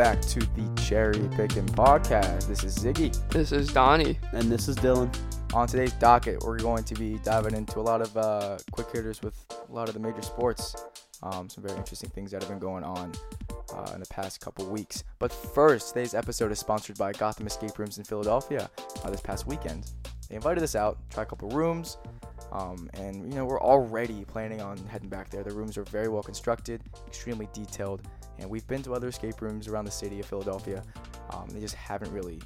Welcome back to the Cherry Picking Podcast. This is Ziggy. This is Donnie. And this is Dylan. On today's docket, we're going to be diving into a lot of uh, quick hitters with a lot of the major sports. Um, some very interesting things that have been going on uh, in the past couple weeks. But first, today's episode is sponsored by Gotham Escape Rooms in Philadelphia uh, this past weekend. They invited us out, try a couple rooms, um, and you know we're already planning on heading back there. The rooms are very well constructed, extremely detailed, and we've been to other escape rooms around the city of Philadelphia. Um, they just haven't really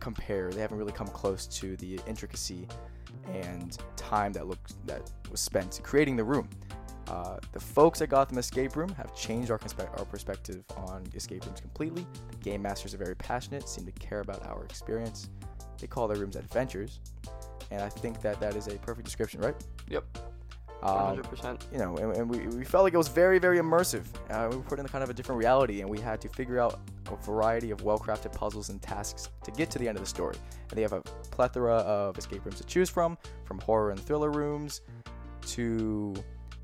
compared. They haven't really come close to the intricacy and time that looked that was spent creating the room. Uh, the folks at Gotham Escape Room have changed our, conspe- our perspective on escape rooms completely. The game masters are very passionate, seem to care about our experience. They call their rooms adventures, and I think that that is a perfect description, right? Yep. Um, 100%. you know, and, and we, we felt like it was very, very immersive. Uh, we were put in kind of a different reality, and we had to figure out a variety of well-crafted puzzles and tasks to get to the end of the story. And they have a plethora of escape rooms to choose from, from horror and thriller rooms to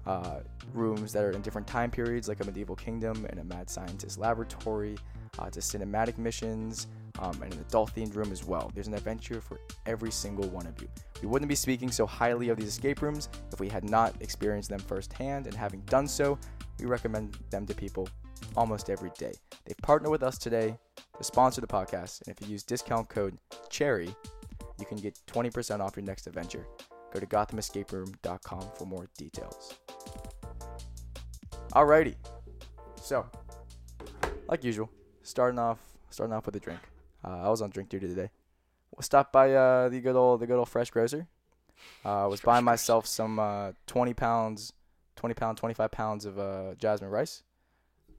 uh, rooms that are in different time periods, like a medieval kingdom and a mad scientist laboratory, uh, to cinematic missions, um, and an adult themed room as well. There's an adventure for every single one of you. We wouldn't be speaking so highly of these escape rooms if we had not experienced them firsthand, and having done so, we recommend them to people almost every day. They've partnered with us today to sponsor the podcast, and if you use discount code CHERRY, you can get 20% off your next adventure. Go to gothamescaperoom.com for more details. Alrighty, so like usual, starting off starting off with a drink. Uh, I was on drink duty today. Stopped by uh, the good old the good old fresh grocer. Uh, was buying myself some uh, 20 pounds, 20 pound, 25 pounds of uh, jasmine rice.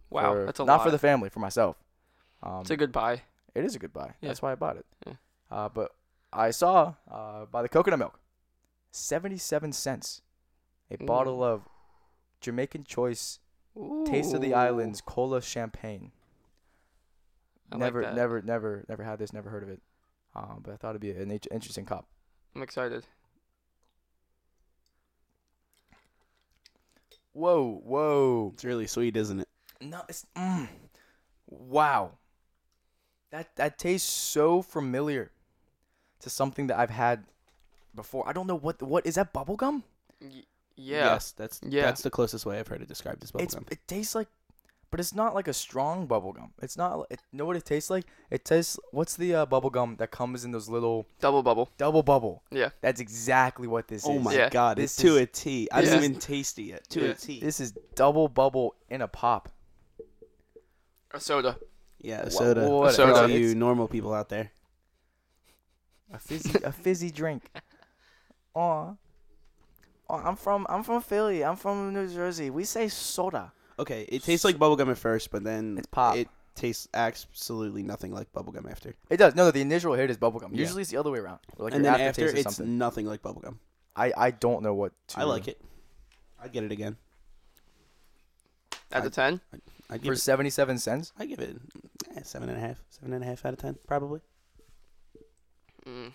Wow, for- that's a lot. not lot. for the family, for myself. Um, It's a good buy. it is a good buy. Yeah. That's why I bought it. Yeah. Uh, but I saw uh, by the coconut milk, 77 cents. A bottle of Jamaican Choice Taste of the Islands Cola Champagne. I like never, that. never, never, never had this. Never heard of it. Um, but I thought it'd be an int- interesting cop. I'm excited. Whoa, whoa. It's really sweet, isn't it? No, it's mm, wow. That that tastes so familiar to something that I've had before. I don't know what what is that bubblegum? Y- yeah. Yes, that's Yeah. that's the closest way I've heard it described as It's bubblegum. it tastes like but it's not like a strong bubblegum. It's not it, you know what it tastes like? It tastes what's the uh, bubblegum that comes in those little Double bubble. double bubble? Yeah. That's exactly what this Oh is. Oh my Yeah. god, This it's to is- a T. I this didn't even taste it yet. To Yeah. a T. This is double bubble in a pop. A soda. yeah, a soda. what a- For all soda. you It's- normal people out there. A fizzy a fizzy drink. Aw. Oh, I'm from I'm from Philly. I'm from New Jersey. We say soda. Okay, it tastes like bubblegum at first, but then It's pop. It tastes absolutely nothing like bubblegum after. It does. No, no, the initial hit is bubblegum. Yeah. Usually it's the other way around. Like and your then after, aftertaste is it's something. nothing like bubblegum. I, I don't know what to I like it. I'd get it again. Out I- of 10? I'd For give it, 77 cents? I give it eh, seven and a half, seven and a half out of ten, probably. Mm.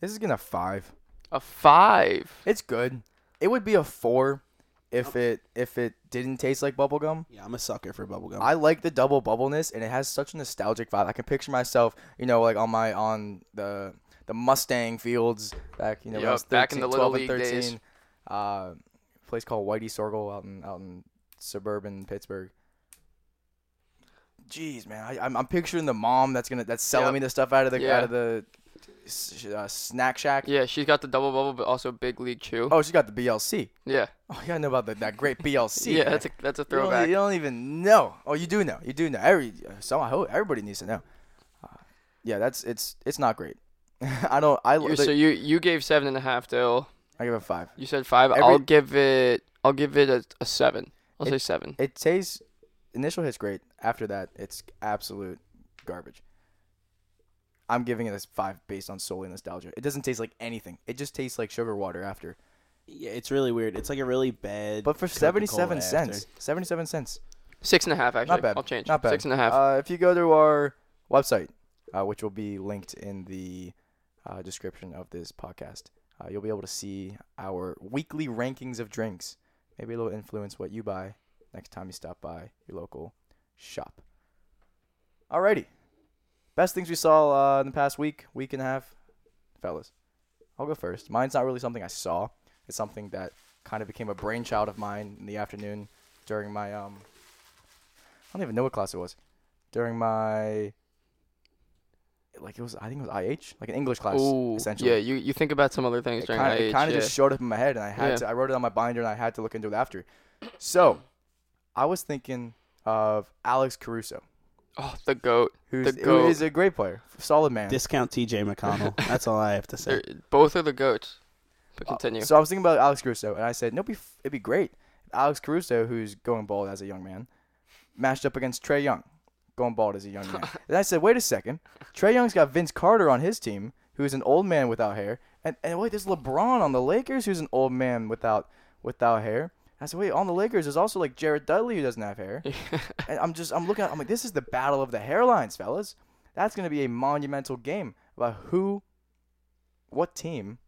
This is going to 5. A 5. It's good. It would be a 4 if it if it didn't taste like bubblegum. Yeah, I'm a sucker for bubblegum. I like the double bubbleness and it has such a nostalgic vibe. I can picture myself, you know, like on my on the the Mustang fields back, you know, when I Yup, was 13, back in the Little 12 and League 13. days. Uh, place called Whitey Sorgel out in out in suburban Pittsburgh. Jeez, man, I, I'm I'm picturing the mom that's gonna that's selling Yep. me the stuff out of the Yeah. out of the s- uh, snack shack. Yeah, she's got the double bubble, but also Big League Chew. Oh, she got the BLC. Yeah. Oh, you gotta know about the, that great BLC. yeah, man. that's a, that's a You don't, throwback. you don't even know. Oh, you do know. You do know. Every so I hope everybody needs to know. Uh, yeah, that's it's it's not great. I don't. I You- the- so you you gave seven and a half, Dill. I give it a five. You said five. Every- I'll give it. I'll give it a, a seven. I'll say seven. It tastes initial hit's great. After that, it's absolute garbage. I'm giving it a five based on solely nostalgia. It doesn't taste like anything. It just tastes like sugar water after. yeah, it's really weird. It's like a really bad. But for seventy-seven cents, seventy-seven cents. Six and a half, actually. Not bad. I'll change. Not bad. Six and a half. Uh, if you go to our website, uh, which will be linked in the uh, description of this podcast, uh, you'll be able to see our weekly rankings of drinks. Maybe it'll influence what you buy next time you stop by your local shop. Alrighty. Best things we saw uh, in the past week, week and a half, fellas. I'll go first. Mine's not really something I saw. It's something that kind of became a brainchild of mine in the afternoon during my um. I don't even know what class it was. During my. Like it was, I think it was IH, like an English class, Ooh, essentially. yeah. You you think about some other things It during kind of, IH, it kind of yeah. just showed up in my head, and I had Yeah. to. I wrote it on my binder, and I had to look into it after. So, I was thinking of Alex Caruso, oh, the goat. who's The GOAT. is a great player, solid man. Discount T.J. McConnell. That's all I have to say. They're, both are the goats. But Uh, continue. So I was thinking about Alex Caruso, and I said, no, it'd be, f- it'd be great. Alex Caruso, who's going bald as a young man, matched up against Trae Young, going bald as a young man. and I said, wait a second. Trae Young's got Vince Carter on his team, who's an old man without hair. And, and wait, there's LeBron on the Lakers, who's an old man without without hair. I said, wait, on the Lakers, there's also like Jared Dudley who doesn't have hair. and I'm just, I'm looking at, I'm like, this is the battle of the hairlines, fellas. That's going to be a monumental game about who, what team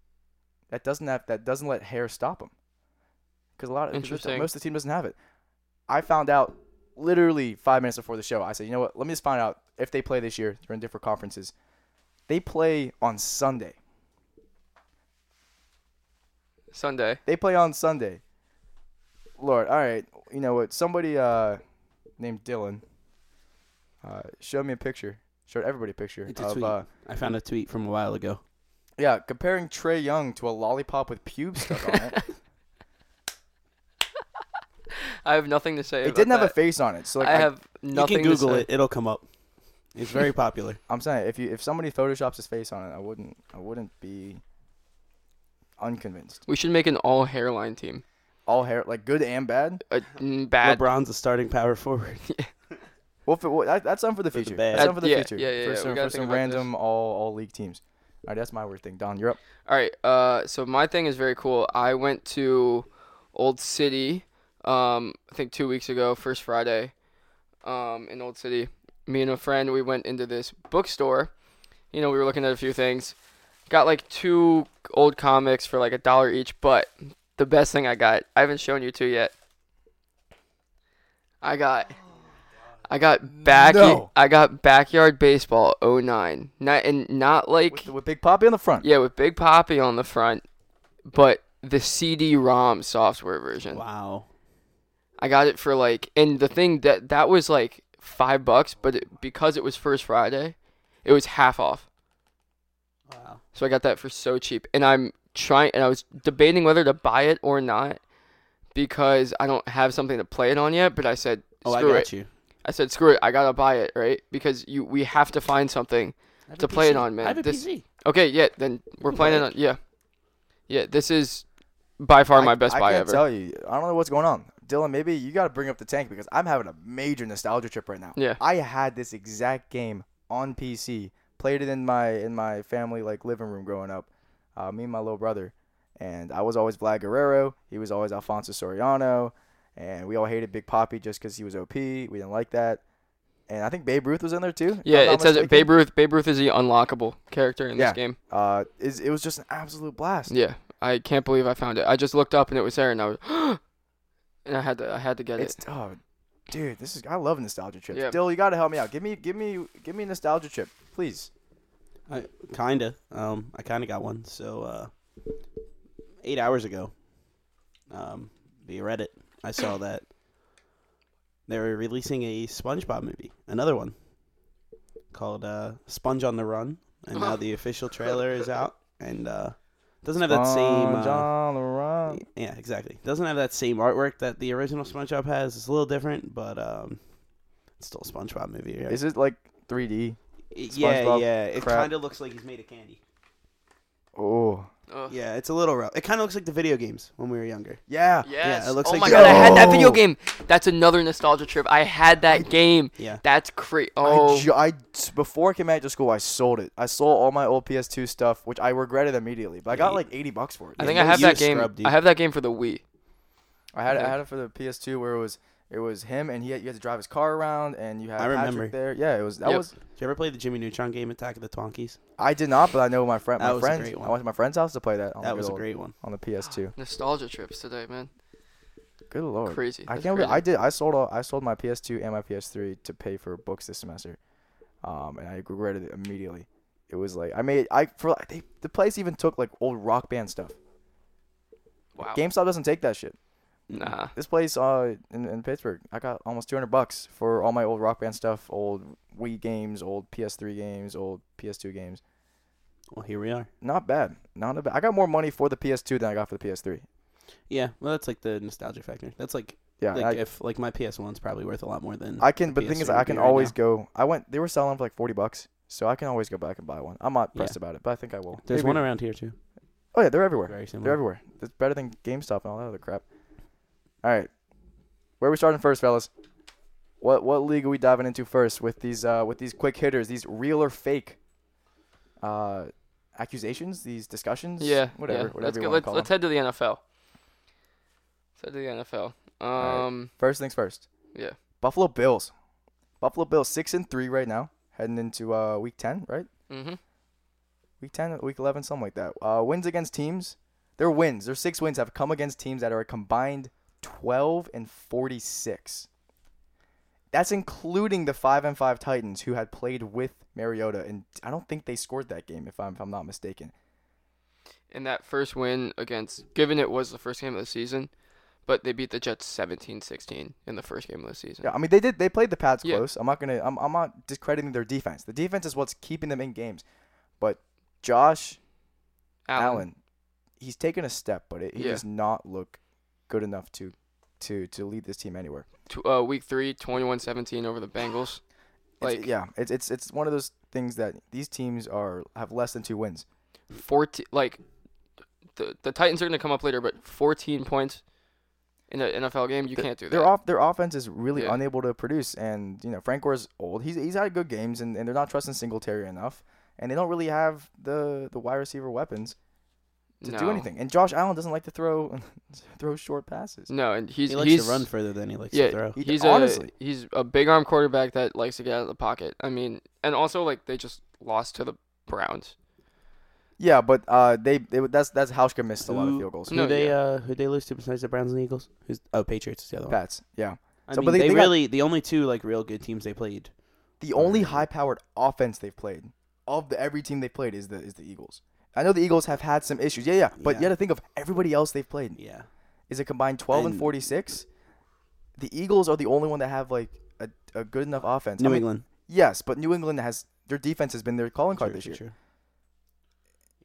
that doesn't have that doesn't let hair stop them. Because a lot of, most of the team doesn't have it. I found out literally five minutes before the show. I said, you know what? Let me just find out if they play this year. They're in different conferences. They play on Sunday. Sunday. They play on Sunday. Lord, all right. You know what? Somebody uh named Dylan uh showed me a picture. Showed everybody a picture It's a of tweet. uh I found a tweet from a while ago. yeah, comparing Trae Young to a lollipop with pubes stuck on it. I have nothing to say. it about didn't have a that. face on it. So like I I have nothing you can Google to say. it; it'll come up. It's very popular. I'm saying if you if somebody photoshops his face on it, I wouldn't I wouldn't be unconvinced. We should make an all hairline team. All hair like good and bad. Uh, bad. LeBron's a starting power forward. Well, for, well that, that's something for the For the future. bad. That's something for the Yeah, future. yeah, yeah, For yeah, some, for some about this. random all all league teams. All right, that's my weird thing. Don, you're up. All right. Uh, so my thing is very cool. I went to Old City. Um, I think two weeks ago, first Friday. Um, in Old City, me and a friend we went into this bookstore. You know, we were looking at a few things. Got like two old comics for like a dollar each, but the best thing I got, I haven't shown you two yet. I got. I got back. No. I got backyard baseball 09. Not and not like With, with Big Poppy on the front. yeah, with Big Poppy on the front, but the CD-ROM software version. wow. I got it for like, and the thing that that was like five bucks, but it, because it was first Friday, it was half off. Wow. So I got that for so cheap, and I'm trying, and I was debating whether to buy it or not because I don't have something to play it on yet. But I said, Oh, I got it. you. I said, screw it. I gotta buy it, right? Because you, we have to find something. I have To a play it PC. on, man. I have a This- PC. Okay, yeah, then we're can playing it on. Yeah, yeah. This is by far my best I buy can't ever. tell you. I don't know what's going on. Dylan, maybe you got to bring up the tank because I'm having a major nostalgia trip right now. Yeah. I had this exact game on PC. Played it in my in my family like living room growing up. Uh, me and my little brother, and I was always Vlad Guerrero. He was always Alfonso Soriano, and we all hated Big Poppy just because he was OP. We didn't like that. And I think Babe Ruth was in there too. Yeah, it says mistaken. Babe Ruth. Babe Ruth is the unlockable character in Yeah. this game. Uh, is it was just an absolute blast. Yeah, I can't believe I found it. I just looked up and it was there, and I was, and I had to, I had to get It's it. oh, dude, this is I love nostalgia trips. Yeah. Dill, you gotta help me out. Give me, give me, give me a nostalgia trip, please. I kinda. Um, I kinda got one. So, uh, eight hours ago, um, via Reddit, I saw that they were releasing a SpongeBob movie, another one called uh, Sponge on the Run, and now the official trailer is out, and uh, doesn't have that same. Sponge Uh, on the run. yeah, exactly. Doesn't have that same artwork that the original SpongeBob has. It's a little different, but um, it's still a SpongeBob movie. Right? Is it like 3D? Yeah, SpongeBob yeah. It kind of looks like he's made of candy. Oh, Ugh. Yeah, it's a little rough. It kind of looks like the video games when we were younger. yeah. Yes. it looks oh like my the- god, I had that video game. That's another nostalgia trip. I had that game. Yeah. That's great. I, Oh, ju- I before I came back to school, I sold it. I sold all my old PS2 stuff, which I regretted immediately. But I got like 80 bucks for it. I Yeah, think no, I have that game. scrub. I have that game for the Wii. I had it, I had it for the PS2 where it was it was him and he had, you had to drive his car around and you had I Patrick remember. there. Yeah, it was that Yep. was. Did you ever play the Jimmy Neutron game, Attack of the Twonkies? I did not, but I know my friend. That My was a friends. great one. I went to my friend's house to play that. On That the was a old- great one. on the PS2. Nostalgia trips today, man. Good lord. Crazy. I That's can't believe crazy. I did. I sold all, I sold my PS2 and my PS3 to pay for books this semester. um, and I regretted it immediately. It was like I made I for like, they, the place even took like old rock band stuff. Wow. GameStop doesn't take that shit. Nah. This place uh in, in Pittsburgh, I got almost 200 bucks for all my old rock band stuff, old Wii games, old PS3 games, old PS2 games. Well, here we are. Not bad. Not a bad. I got more money for the PS2 than I got for the PS3. Yeah, well, that's like the nostalgia factor. That's like Yeah, like I, if like my PS One's probably worth a lot more than I can. But the thing is, I can be right always go. I went. They were selling for like 40 bucks, so I can always go back and buy one. I'm not Yeah. pressed about it, but I think I will. There's Maybe- one around here too. Oh yeah, they're everywhere. Very They're everywhere. It's better than GameStop and all that other crap. All right, where are we starting first, fellas? What what league are we diving into first with these uh with these quick hitters, these real or fake uh accusations, these discussions? Yeah. whatever, yeah. whatever Let's you go. Let's let's head to the NFL. Let's head to the NFL. right. Um. First things first. Yeah. Buffalo Bills. Buffalo Bills six and three right now, heading into uh week ten, right? Mm-hmm. Week ten, week eleven, something like that. Uh, wins against teams. Their wins, their six wins have come against teams that are a combined twelve and forty six. That's including the five and five Titans who had played with Mariota, and I don't think they scored that game if I'm if I'm not mistaken. In that first win against, given it was the first game of the season, but they beat the Jets 17-16 in the first game of the season. Yeah, I mean they did they played the Pats Yeah. close. I'm not gonna I'm I'm not discrediting their defense. The defense is what's keeping them in games, but Josh Allen, he's taken a step, but it, he Yeah. does not look good enough to to to lead this team anywhere. Uh, week three, 21-17 over the Bengals. It's- Like- yeah, it's it's it's one of those things that these teams are have less than two wins. 14 like the the Titans are going to come up later, but 14 points in an NFL game, you Th- can't do that. Their off their offense is really Yeah. unable to produce, and you know Frank Gore's old. He's he's had good games, and, and they're not trusting Singletary enough, and they don't really have the the wide receiver weapons to do anything. And Josh Allen doesn't like to throw throw short passes. No, and he's he likes he's to run further than he likes yeah, to throw. He- he's honestly. a he's a big arm quarterback that likes to get out of the pocket. I mean, and also like they just lost to the Browns. Yeah, but uh, they, they that's that's Hauschka missed a lot of Who- field goals. Who No, they yeah. uh who they lose to besides the Browns and the Eagles? Who's oh Patriots is the other one. Pats, yeah. I So, mean, but they- they, they got- really the only two like real good teams they played. The only high-powered offense they've played of the every team they played is the is the Eagles. I know the Eagles have had some issues. Yeah, yeah. But Yeah. you got to think of everybody else they've played. Yeah. Is it combined 12 and, And- 46? The Eagles are the only one that have like a, a good enough offense. I New mean, England. Yes, but New England has their defense has been their calling card True, this year. true.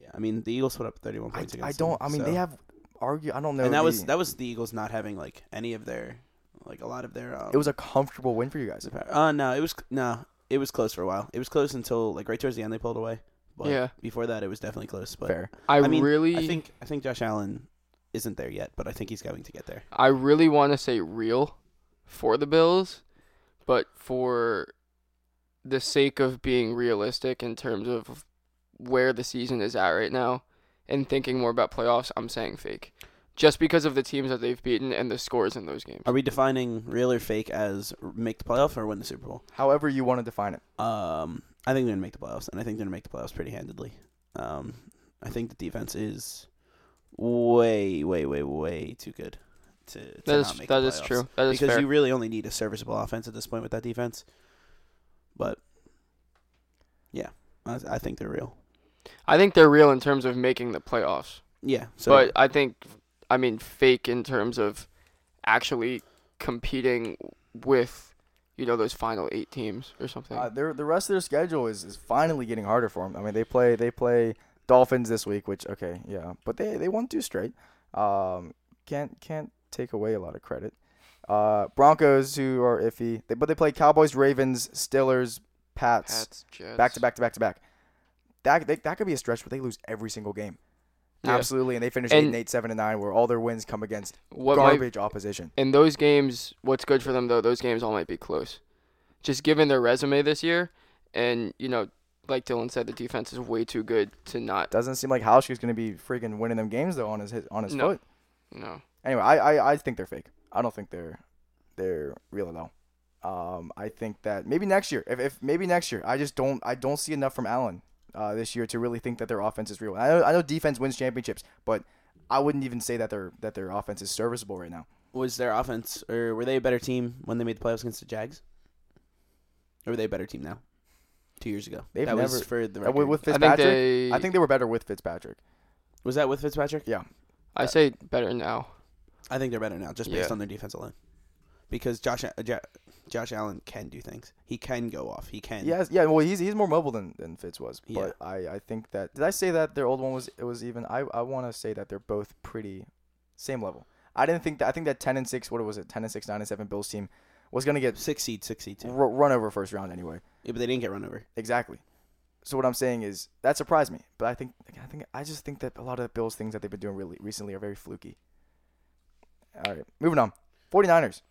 Yeah, I mean the Eagles put up 31 points I against I don't. them, I mean, so- they have argue. I don't know. and that was the- that was the Eagles not having like any of their like a lot of their. Um, it was a comfortable win for you guys. Apparently. Uh no, it was no, it was close for a while. It was close until like right towards the end they pulled away. But Yeah. Before that, it was definitely close. But Fair. I, I mean, really I think I think Josh Allen isn't there yet, but I think he's going to get there. I really want to say real for the Bills, but for the sake of being realistic in terms of where the season is at right now and thinking more about playoffs, I'm saying fake. Just because of the teams that they've beaten and the scores in those games. Are we defining real or fake as make the playoff or win the Super Bowl? However you want to define it. Um, I think they're gonna make the playoffs, and I think they're gonna make the playoffs pretty handedly. Um, I think the defense is way, way, way, way too good to, to That is that is true. That is because fair. you really only need a serviceable offense at this point with that defense. But yeah, I, I think they're real. I think they're real in terms of making the playoffs. Yeah, so but I think, I mean, fake in terms of actually competing with, you know, those final eight teams or something. Uh, their the rest of their schedule is, is finally getting harder for them. I mean, they play they play Dolphins this week, which okay, yeah, but they they won two straight. Um, can't can't take away a lot of credit. Uh, Broncos who are iffy, they, but they play Cowboys, Ravens, Steelers, Pats, Pats, back to back to back to back. That they, that could be a stretch but they lose every single game. Yeah. Absolutely, and they finish And- eight and eight, seven and nine, where all their wins come against might garbage opposition. in those games, what's good for them though, those games all might be close. Just given their resume this year, and you know, like Dylan said, the defense is way too good to not. Doesn't seem like Hauschka's going to be freaking winning them games though on his his- on his No. foot. No, Anyway, I, I, I think they're fake. I don't think they're they're real at all. Um, I think that maybe next year, if, if maybe next year, I just don't I don't see enough from Allen uh, this year to really think that their offense is real. I know I know defense wins championships, but I wouldn't even say that their that their offense is serviceable right now. was their offense or were they a better team when they made the playoffs against the Jags? Or were they a better team now? two years ago. They've that was for the Uh, record. with, with I think Fitzpatrick, they. I think they were better with Fitzpatrick. was that with Fitzpatrick? Yeah. I say better now. I think they're better now, just based Yeah. on their defense alone. Because Josh uh, Ja- Josh Allen can do things. He can go off. He can. Yes, yeah. Well, he's he's more mobile than, than Fitz was. Yeah. But I, I think that did I say that their old one was it was even I I want to say that they're both pretty same level. I didn't think that I think that ten and six what was it ten and six nine and seven Bills team was gonna get Six seed, six seed too. r- run over first round anyway. Yeah, but they didn't get run over. Exactly. So what I'm saying is that surprised me, but I think I think I just think that a lot of the Bills things that they've been doing really recently are very fluky. All right, moving on. 49ers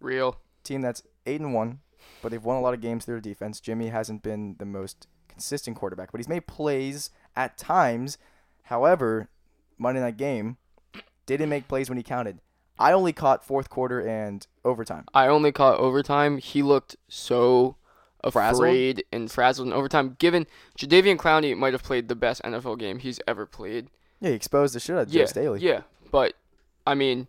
Real. team that's 8 and 1, but they've won a lot of games through their defense. Jimmy hasn't been the most consistent quarterback, but he's made plays at times. However, Monday night game didn't make plays when he counted. I only caught fourth quarter and overtime. I only caught overtime. He looked so Frazzled? and frazzled in overtime. Given Jadeveon Clowney might have played the best NFL game he's ever played. Yeah, he exposed the shit out of yeah, Joe Staley. yeah. But I mean,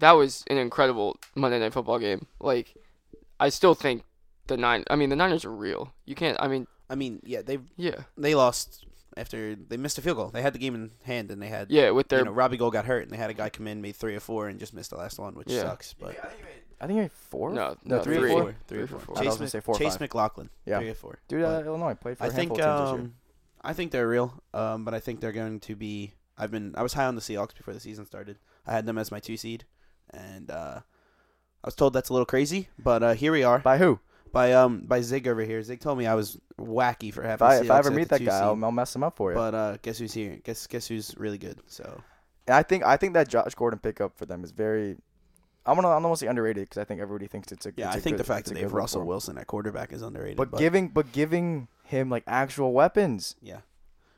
that was an incredible Monday Night Football game. Like, I still think the nine. I mean, the Niners are real. You can't. I mean, I mean, yeah, they yeah, they lost after they missed a field goal. They had the game in hand, and they had yeah. With their you know Robbie Gould got hurt, and they had a guy come in, made three or four, and just missed the last one, which Yeah. sucks. But I think he made four. No, no, no, three, three. or four. three, Three or for four. four. I I was gonna say four or Chase five. McLaughlin, Yeah. three or four. Dude, uh, Illinois played for a I think handful of teams this year. um, I think they're real. Um, but I think they're going to be. I've been I was high on the Seahawks before the season started. I had them as my two seed, and uh, I was told that's a little crazy, but uh, here we are By who? by um by Zig over here. Zig told me I was wacky for having. If I, if I ever meet that guy, I'll. I'll mess him up for you. But uh, guess who's here? Guess guess who's really good. So And I think I think that Josh Gordon pickup for them is very. I'm gonna I'm say underrated because I think everybody thinks it's a. yeah, it's I a think good- the fact that they have Russell. Wilson at quarterback is underrated. but, giving but giving him like actual weapons. yeah,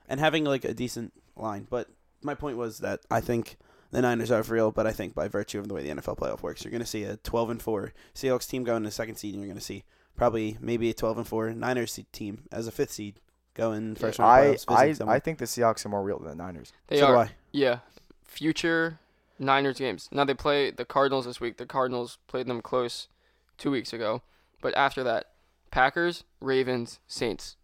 and having like a decent line. But my point was that I think the Niners are for real, but I think by virtue of the way the NFL playoff works, you're going to see a 12 and four Seahawks team going to the second seed, and you're going to see probably maybe a 12 and four Niners seed team as a fifth seed going first round I playoffs. I. I think the Seahawks are more real than the Niners. they so are. do I. Yeah, future Niners games. Now they play the Cardinals this week. The Cardinals played them close two weeks ago, but after that, Packers, Ravens, Saints,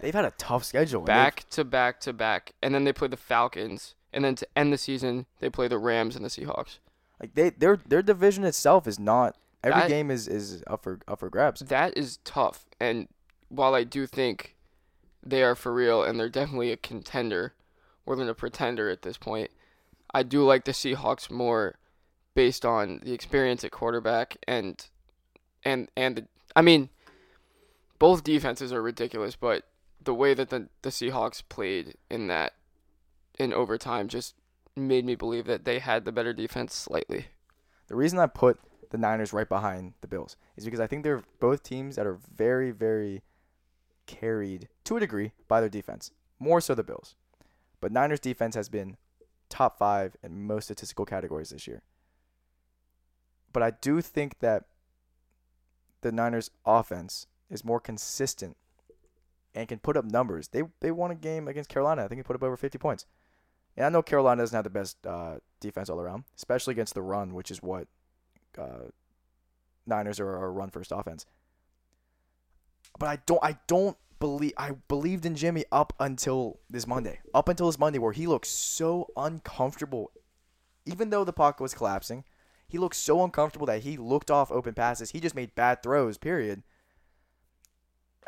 They've had a tough schedule. back to back to back, and then they play the Falcons, and then to end the season they play the Rams and the Seahawks. Like they their their division itself is not every That- game is is up for up for grabs. That is tough, and while I do think they are for real and they're definitely a contender more than a pretender at this point, I do like the Seahawks more based on the experience at quarterback and and and the I mean both defenses are ridiculous, but the way that the the Seahawks played in that in overtime just made me believe that they had the better defense slightly. The reason I put the Niners right behind the Bills is because I think they're both teams that are very, very carried to a degree by their defense. More so the Bills. But Niners defense has been top five in most statistical categories this year. But I do think that the Niners offense is more consistent and can put up numbers. They they won a game against Carolina. I think they put up over 50 points. And I know Carolina doesn't have the best uh, defense all around, especially against the run, which is what uh, Niners are a run first offense. But I don't I don't believe I believed in Jimmy up until this Monday. Up until this Monday where he looked so uncomfortable. Even though the pocket was collapsing, he looked so uncomfortable that he looked off open passes. He just made bad throws, period.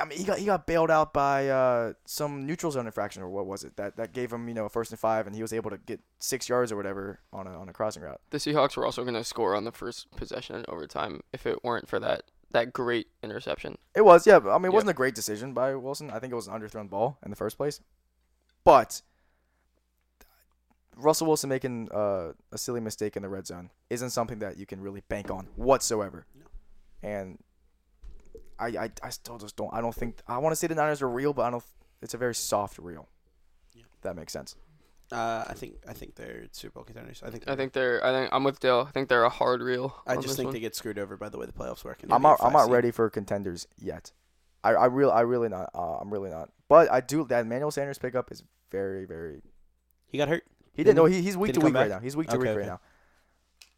I mean, he got he got bailed out by uh, some neutral zone infraction or what was it that that gave him you know a first and five and he was able to get six yards or whatever on a on a crossing route. The Seahawks were also going to score on the first possession in overtime if it weren't for that that great interception. It was yeah, but, I mean it Yeah. wasn't a great decision by Wilson. I think it was an underthrown ball in the first place, but Russell Wilson making uh, a silly mistake in the red zone isn't something that you can really bank on whatsoever. And I, I, I still just don't. I don't think I want to say the Niners are real, but I don't. It's a very soft real. Yeah. If that makes sense. Uh, I think I think they're Super Bowl contenders. I think I think they're. I think I'm with Dale. I think they're a hard reel. I just think one. they get screwed over by the way the playoffs work. I'm not. be a I'm not seed. ready for contenders yet. I, I really, I really not. Uh, I'm really not. But I do. That Emmanuel Sanders pickup is very, very. He got hurt. He Didn't didn't. No, he, he's week did he to come week right now. He's week to Okay, week right now.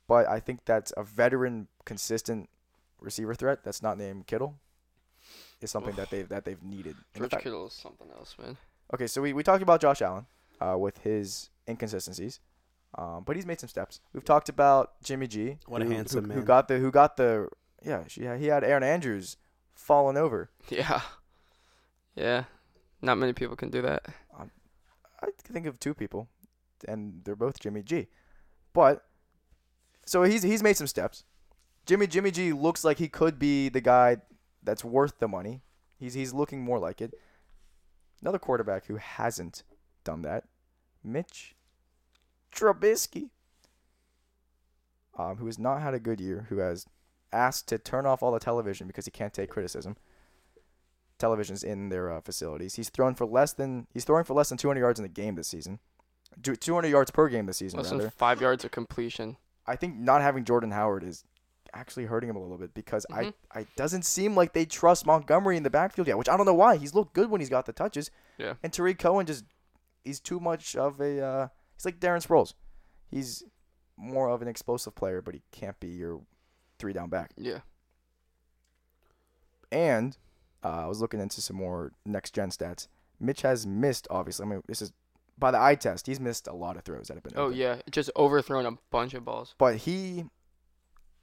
But I think that's a veteran, consistent receiver threat. That's not named Kittle. Is something that they've that they've needed. And George fact- Kittle is something else, man. Okay, so we, we talked about Josh Allen uh, with his inconsistencies, um, but he's made some steps. We've talked about Jimmy G, What a who, handsome who, man. who got the who got the yeah she he had Erin Andrews falling over. Yeah. Yeah. Not many people can do that. I can think of two people, and they're both Jimmy G. But so he's he's made some steps. Jimmy Jimmy G looks like he could be the guy that's worth the money. He's he's looking more like it. Another quarterback who hasn't done that, Mitch Trubisky, um, who has not had a good year, who has asked to turn off all the television because he can't take criticism. Televisions in their uh, facilities. He's thrown for less than he's throwing for less than 200 yards in the game this season. 200 yards per game this season, Less rather. than five yards of completion. I think not having Jordan Howard is actually hurting him a little bit because Mhm. I I doesn't seem like they trust Montgomery in the backfield yet, which I don't know why. He's looked good when he's got the touches. Yeah. And Tarik Cohen just he's too much of a uh, he's like Darren Sproles. He's more of an explosive player, but he can't be your three down back. Yeah. And uh, I was looking into some more next gen stats. Mitch has missed obviously. I mean, this is by the eye test. He's missed a lot of throws that have been. Oh open. yeah. Just overthrown a bunch of balls. but he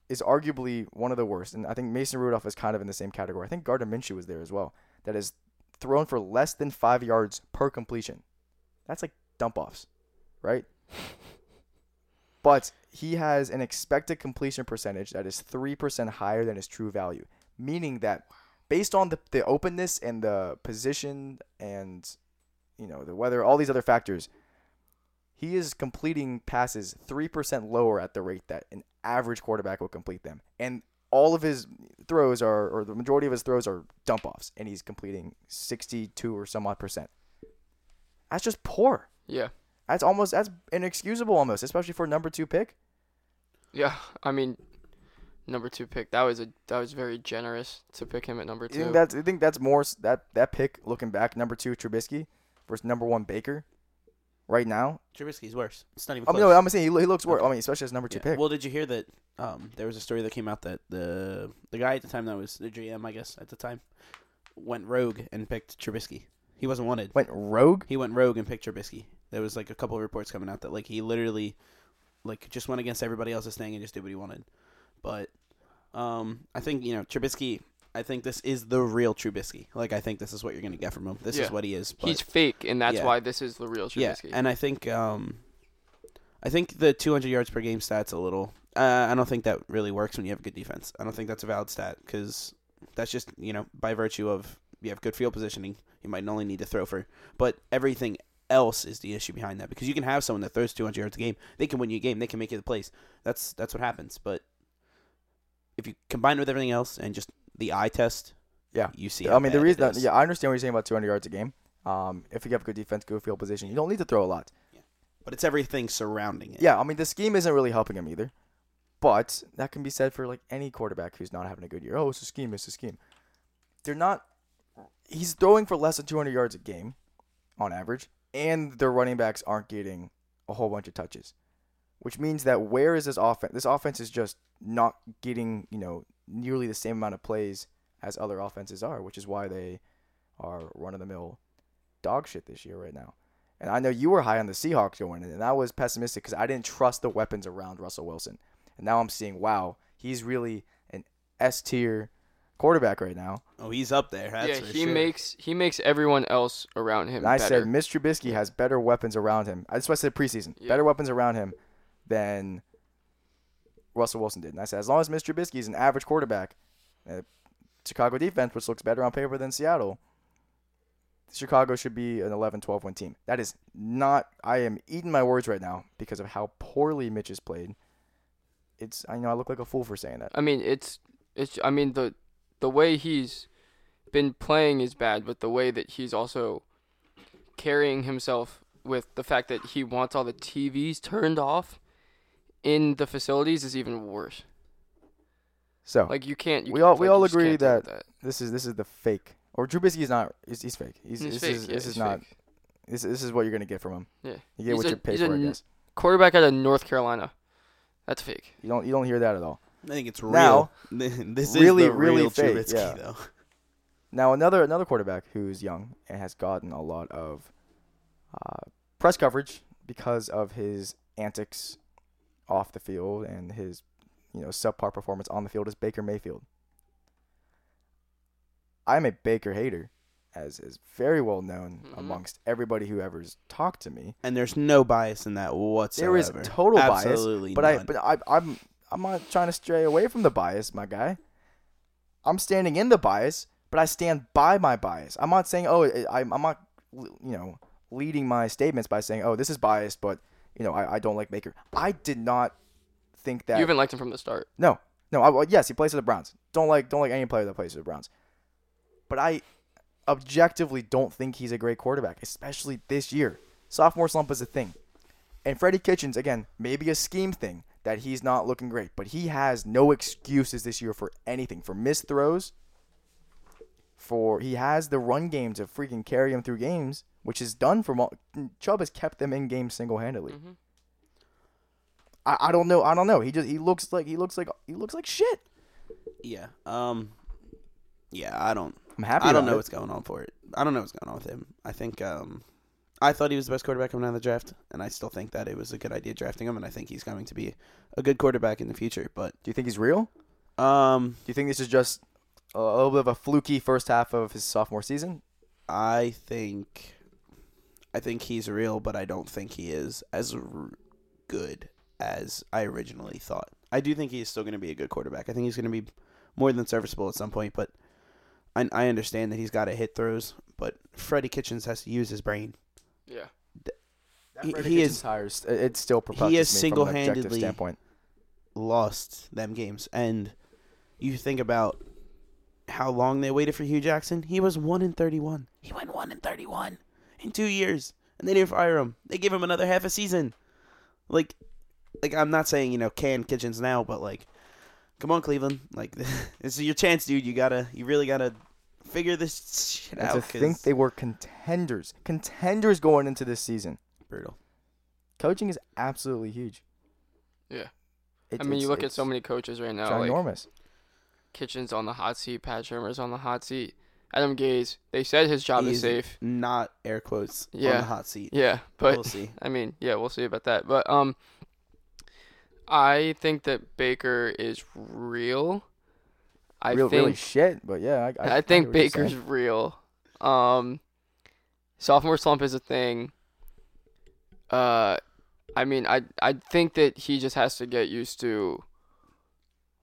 is arguably one of the worst. And I think Mason Rudolph is kind of in the same category. I think Gardner Minshew was there as well. That is thrown for less than five yards per completion. That's like dump offs, right? but he has an expected completion percentage that is 3% higher than his true value, meaning that based on the, the openness and the position and you know the weather, all these other factors, he is completing passes 3% lower at the rate that an average quarterback will complete them. And all of his throws are, or the majority of his throws are dump offs, and he's completing 62 or some odd percent. That's just poor. Yeah. That's almost, that's inexcusable almost, especially for a number two pick. Yeah. I mean, number two pick. That was a that was very generous to pick him at number two. think that's, I think that's more, that, that pick looking back, number two Trubisky versus number one Baker right now. Trubisky's worse. It's not even I mean, no, I'm saying he, he looks worse. Okay. I mean, especially as number two Yeah. pick. Well, did you hear that? Um, there was a story that came out that the the guy at the time that was the GM, I guess, at the time, went rogue and picked Trubisky. He wasn't wanted. Went rogue. He went rogue and picked Trubisky. There was like a couple of reports coming out that like he literally, like, just went against everybody else's thing and just did what he wanted. But, um, I think you know Trubisky. I think this is the real Trubisky. Like, I think this is what you're gonna get from him. This Yeah. is what he is. He's fake, and that's Yeah. why this is the real Trubisky. yeah, and I think um, I think the 200 yards per game stat's a little. Uh, I don't think that really works when you have a good defense. I don't think that's a valid stat because that's just you know by virtue of you have good field positioning, you might only need to throw for, but everything else is the issue behind that because you can have someone that throws 200 yards a game, they can win you a game, they can make you the plays. That's that's what happens. But if you combine it with everything else and just the eye test, Yeah. you see. I mean, the reason, that, yeah, I understand what you're saying about 200 yards a game. Um, if you have good defense, good field position, you don't need to throw a lot. Yeah. but it's everything surrounding it. Yeah, I mean, the scheme isn't really helping him either. But that can be said for like any quarterback who's not having a good year. Oh, it's a scheme, it's a scheme. They're not. He's throwing for less than 200 yards a game, on average, and their running backs aren't getting a whole bunch of touches, which means that where is this offense? This offense is just not getting you know nearly the same amount of plays as other offenses are, which is why they are run of the mill dog shit this year right now. And I know you were high on the Seahawks going in, and I was pessimistic because I didn't trust the weapons around Russell Wilson. And now I'm seeing, wow, he's really an S tier quarterback right now. Oh, he's up there. That's yeah, for he sure. makes he makes everyone else around him And I better. said, Mitch Trubisky has better weapons around him. That's what I said preseason. Yeah. Better weapons around him than Russell Wilson did. And I said, as long as Mitch Trubisky is an average quarterback, uh, Chicago defense, which looks better on paper than Seattle, Chicago should be an 11 12 win team. That is not, I am eating my words right now because of how poorly Mitch has played. It's, I know I look like a fool for saying that. I mean, it's it's. I mean the the way he's been playing is bad, but the way that he's also carrying himself with the fact that he wants all the TVs turned off in the facilities is even worse. So, Like you can't. You We can't- all- we like, all agree can't deal with that this is this is the fake. Or Trubisky is not, he's, he's fake. He's, He's this fake, is, yeah, this is not, fake. this, this is what you're going to get from him. Yeah. You get He's what you pay he's for, a I n- guess. quarterback out of North Carolina. That's fake. You don't you don't hear that at all. I think it's real. Now- real. this Really, is the really real fake, Trubisky, yeah. though. Now another another quarterback who's young and has gotten a lot of uh, press coverage because of his antics off the field and his you know subpar performance on the field is Baker Mayfield. I'm a Baker hater, as is very well known Mhm. amongst everybody who ever's talked to me. And there's no bias in that whatsoever. There is total bias, Absolutely But I but I, I'm I'm not trying to stray away from the bias, my guy. I'm standing in the bias, but I stand by my bias. I'm not saying oh I I'm I'm not you know leading my statements by saying oh this is biased, but you know I, I don't like Baker. I did not think that You even liked him from the start. no, no. I, well, yes, he plays for the Browns. Don't like don't like any player that plays for the Browns. But I objectively don't think he's a great quarterback, especially this year. Sophomore slump is a thing, and Freddie Kitchens again maybe a scheme thing that he's not looking great, but he has no excuses this year for anything for missed throws. For he has the run game to freaking carry him through games, which is done for Mo- Chubb has kept them in games single handedly. Mhm. I, I don't know. I don't know. He just he looks like he looks like he looks like shit. yeah. Um. Yeah, I don't. I'm happy. I don't know it. what's going on for it. I don't know what's going on with him. I think um, I thought he was the best quarterback coming out of the draft, and I still think that it was a good idea drafting him, and I think he's going to be a good quarterback in the future. But Do you think he's real? um, Do you think this is just a little bit of a fluky first half of his sophomore season? I think, I think he's real, but I don't think he is as r- good as I originally thought. I do think he's still going to be a good quarterback. I think he's going to be more than serviceable at some point, but I, I understand that he's got to hit throws. But Freddie Kitchens has to use his brain. Yeah. That He- he is- hires, it- it still perplexes is me from an objective single-handedly- lost them games. And you think about how long they waited for Hue Jackson. He was one in thirty-one. He went one in thirty-one in two years, and they didn't fire him. They gave him another half a season. Like, like I'm not saying you know can Kitchens now, but like, come on Cleveland, like this is your chance, dude. You gotta, you really gotta figure this shit And out. to think 'cause- they were contenders, contenders going into this season. brutal. Coaching is absolutely huge. Yeah. It- I mean, you look at so many coaches right now. Like ginormous. Kitchens on the hot seat, Pat Shurmur's on the hot seat, Adam Gase. They said his job He's is safe. Not air quotes on Yeah. the hot seat. Yeah, but we'll see. I mean, yeah, we'll see about that. But um, I think that Baker is real. I Real, think really shit, but yeah, I, I, I, think get Baker's real. Um, sophomore slump is a thing. Uh, I mean, I I think that he just has to get used to.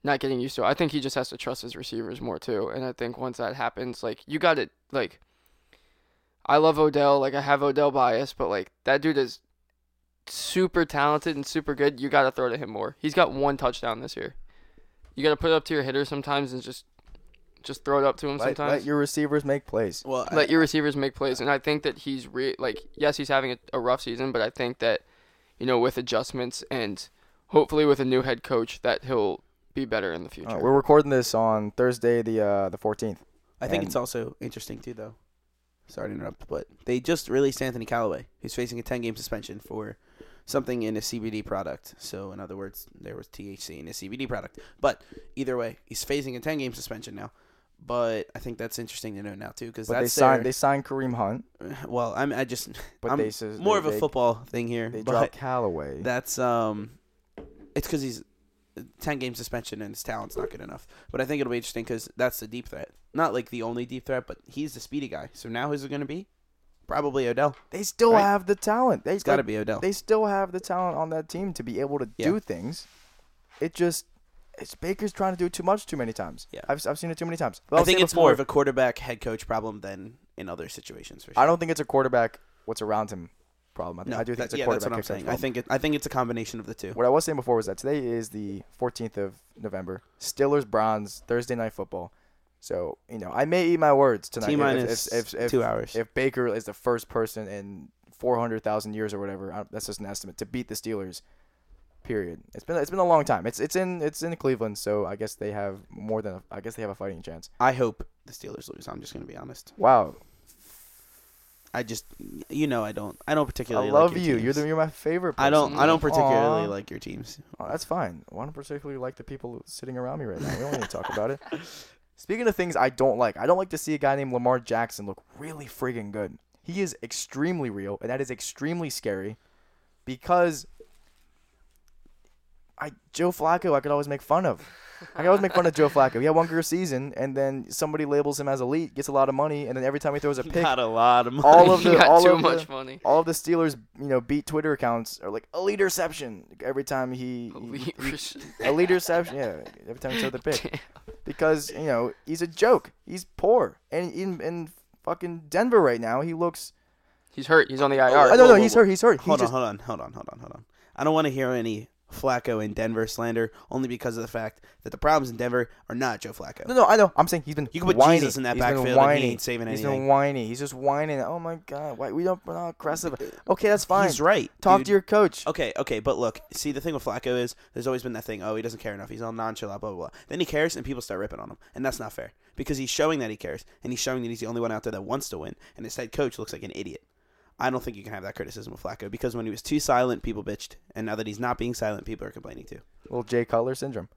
Not getting used to. it. I think he just has to trust his receivers more too. And I think once that happens, like you got it. Like, I love Odell. Like I have Odell bias, but like that dude is super talented and super good. You got to throw to him more. He's got one touchdown this year. You got to put it up to your hitter sometimes and just just throw it up to him Let, sometimes let your receivers make plays. Well, I- let your receivers make plays. And I think that he's re- like, yes, he's having a, a rough season, but I think that, you know, with adjustments and hopefully with a new head coach, that he'll be better in the future. Uh, we're recording this on Thursday, the uh, the 14th. I think it's also interesting too, though. Sorry to interrupt, but they just released Anthony Callaway, who's facing a 10-game suspension for something in a CBD product. So, in other words, there was THC in a CBD product. But either way, he's facing a 10-game suspension now. But I think that's interesting to know now too, because they that's signed they signed Kareem Hunt, well, I'm I just but I'm they says more they, of a they, football thing here. They but dropped Callaway. that's um, it's because he's ten game suspension and his talent's not good enough. But I think it'll be interesting because that's the deep threat, not like the only deep threat, but he's the speedy guy. So now who's it going to be? Probably Odell. they still right? have the talent. They It's got to like, be Odell. They still have the talent on that team to be able to Yeah. do things. It just it's Baker's trying to do too much too many times. Yeah. I've I've seen it too many times. I think it's more of a quarterback head coach problem than in other situations. For sure. I don't think it's a quarterback what's around him problem. I, No, I do think that- it's a yeah, that's what I'm saying. I think it, I think it's a combination of the two. What I was saying before was that today is the 14th of November. Steelers Browns Thursday night football. So you know I may eat my words tonight. T if- minus if, if, if, two hours. If Baker is the first person in 400,000 years or whatever, I, that's just an estimate to beat the Steelers. Period. It's been it's been a long time. It's it's in it's in Cleveland, so I guess they have more than a, I guess they have a fighting chance. I hope the Steelers lose. I'm just going to be honest. Wow, I just you know I don't I don't particularly I like love your you. teams. You're the, you're my favorite. Person. I don't I don't particularly Aw. like your teams. Oh, that's fine. I don't particularly like the people sitting around me right now. We don't need to talk about it. Speaking of things I don't like, I don't like to see a guy named Lamar Jackson look really friggin' good. He is extremely real, and that is extremely scary because I Joe Flacco I could always make fun of. I could always make fun of Joe Flacco. He had one good season, and then somebody labels him as elite, gets a lot of money, and then every time he throws a He pick, got a lot of money. all of he the got all too of much the, money. all of the Steelers, you know, beat Twitter accounts are like elite reception every time he, he- Elite he- rece- elite reception. Yeah, every time he throws the pick Damn. because you know he's a joke. He's poor, and in in fucking Denver right now, he looks. He's hurt. He's on the IR. I Whoa, oh, no, no, whoa, he's whoa. hurt. He's hurt. He Hold just, on, hold on, hold on, hold on, hold on. I don't want to hear any Flacco in Denver slander, only because of the fact that the problems in Denver are not Joe Flacco. No, no, I know. I'm saying he's been. You can put whiny. Jesus in that He's been backfield and he ain't saving He's anything. been whiny. He's just whining. Oh my god, why we don't we're not aggressive? Okay, that's fine. He's right. Talk dude. to your coach. Okay, okay, but look, see, the thing with Flacco is there's always been that thing. Oh, he doesn't care enough. He's all nonchalant, blah blah blah. Then he cares, and people start ripping on him, and that's not fair because he's showing that he cares, and he's showing that he's the only one out there that wants to win, and his head coach looks like an idiot. I don't think you can have that criticism of Flacco because when he was too silent, people bitched, and now that he's not being silent, people are complaining too. Little Jay Cutler syndrome.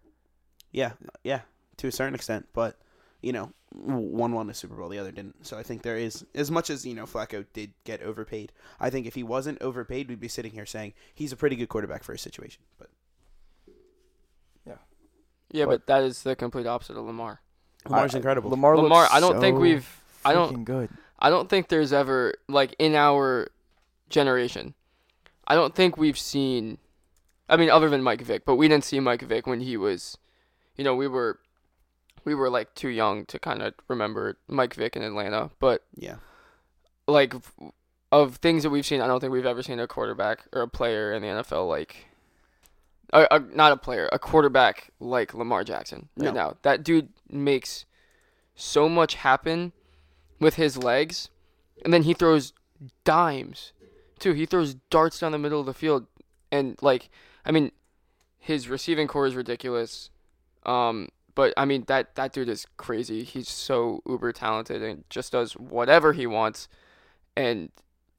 Yeah, yeah, to a certain extent, but you know, one won the Super Bowl, the other didn't. So I think there is as much as you know Flacco did get overpaid. I think if he wasn't overpaid, we'd be sitting here saying he's a pretty good quarterback for his situation. But Yeah, But- but that is the complete opposite of Lamar. Lamar's I- incredible. Lamar, Lamar, looks I don't think we've- I don't- freaking good. I don't think there's ever like in our generation. I don't think we've seen. I mean, other than Mike Vick, but we didn't see Mike Vick when he was, you know, we were, we were like too young to kind of remember Mike Vick in Atlanta. But yeah, like of things that we've seen, I don't think we've ever seen a quarterback or a player in the NFL like, a, a, not a player, a quarterback like Lamar Jackson right No. now. That dude makes so much happen with his legs, and then he throws dimes too. He throws darts down the middle of the field, and like, I mean, his receiving corps is ridiculous. Um, but I mean that that dude is crazy. He's so uber talented and just does whatever he wants, and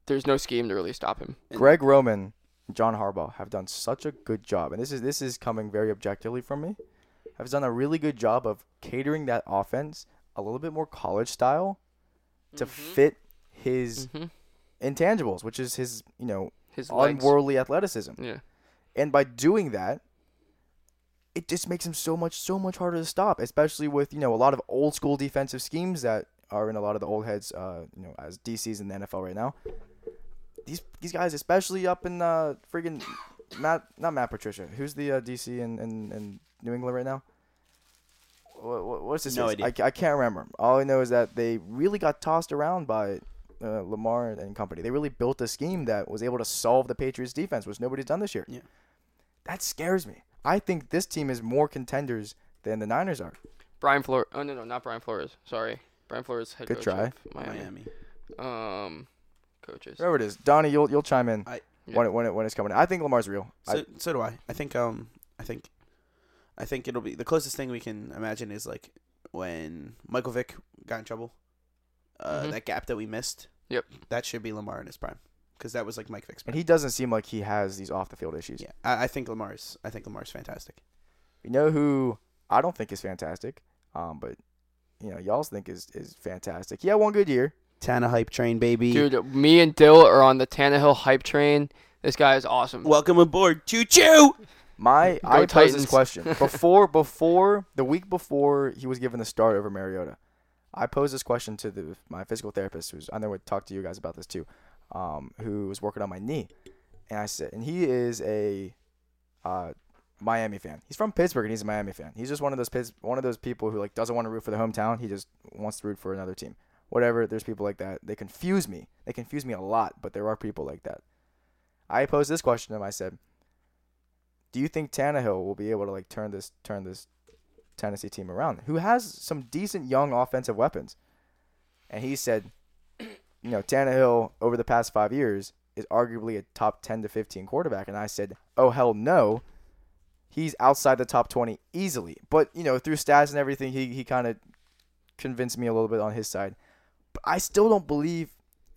there's no scheme to really stop him. Greg Roman, John Harbaugh have done such a good job, and this is this is coming very objectively from me. Have done a really good job of catering that offense a little bit more college style to fit his hmm intangibles, which is his you know His legs. unworldly athleticism. Yeah. And by doing that, it just makes him so much so much harder to stop, especially with you know a lot of old school defensive schemes that are in a lot of the old heads, uh, you know, as DCs in the NFL right now. These these guys, especially up in uh, friggin' Matt, not Matt Patricia. Who's the uh, DC in, in, in New England right now? What, what's his No face? idea. I, I can't remember. All I know is that they really got tossed around by uh, Lamar and company. They really built a scheme that was able to solve the Patriots defense, which nobody's done this year. Yeah. That scares me. I think this team is more contenders than the Niners are. Brian Flores. Oh no, no, not Brian Flores. Sorry, Brian Flores head Good coach try. of Miami. Miami. Um, coaches. Whoever it is, Donnie, you'll you'll chime in I- when it, when it when it's coming. I think Lamar's real. I, So, so do I. I think um I think I think it'll be the closest thing we can imagine is like when Michael Vick got in trouble. Uh, Mhm. that gap that we missed. Yep. That should be Lamar in his prime, because that was like Mike Vick's. and he doesn't seem like he has these off the field issues. yeah, I, I think Lamar's. I think Lamar's fantastic. You know who I don't think is fantastic, um, but you know y'all think is is fantastic. He had one good year. Tana hype train, baby. Dude, me and Dill are on the Tannehill hype train. This guy is awesome. welcome aboard, choo choo. My Go I posed Titans. this question before before the week before he was given the start over Mariota. I posed this question to the my physical therapist, who's I know we talked to you guys about this too, um, who was working on my knee, and I said, and he is a uh, Miami fan. He's from Pittsburgh and he's a Miami fan. He's just one of those Pitts, one of those people who like doesn't want to root for the hometown. He just wants to root for another team. Whatever. There's people like that. They confuse me. They confuse me a lot, but there are people like that. I posed this question to him. I said, "Do you think Tannehill will be able to like turn this turn this Tennessee team around? Who has some decent young offensive weapons?" And he said, "You know, Tannehill over the past five years is arguably a top ten to fifteen quarterback." And I said, "Oh hell no." He's outside the top 20 easily. But, you know, through stats and everything, he, he kind of convinced me a little bit on his side. But I still don't believe,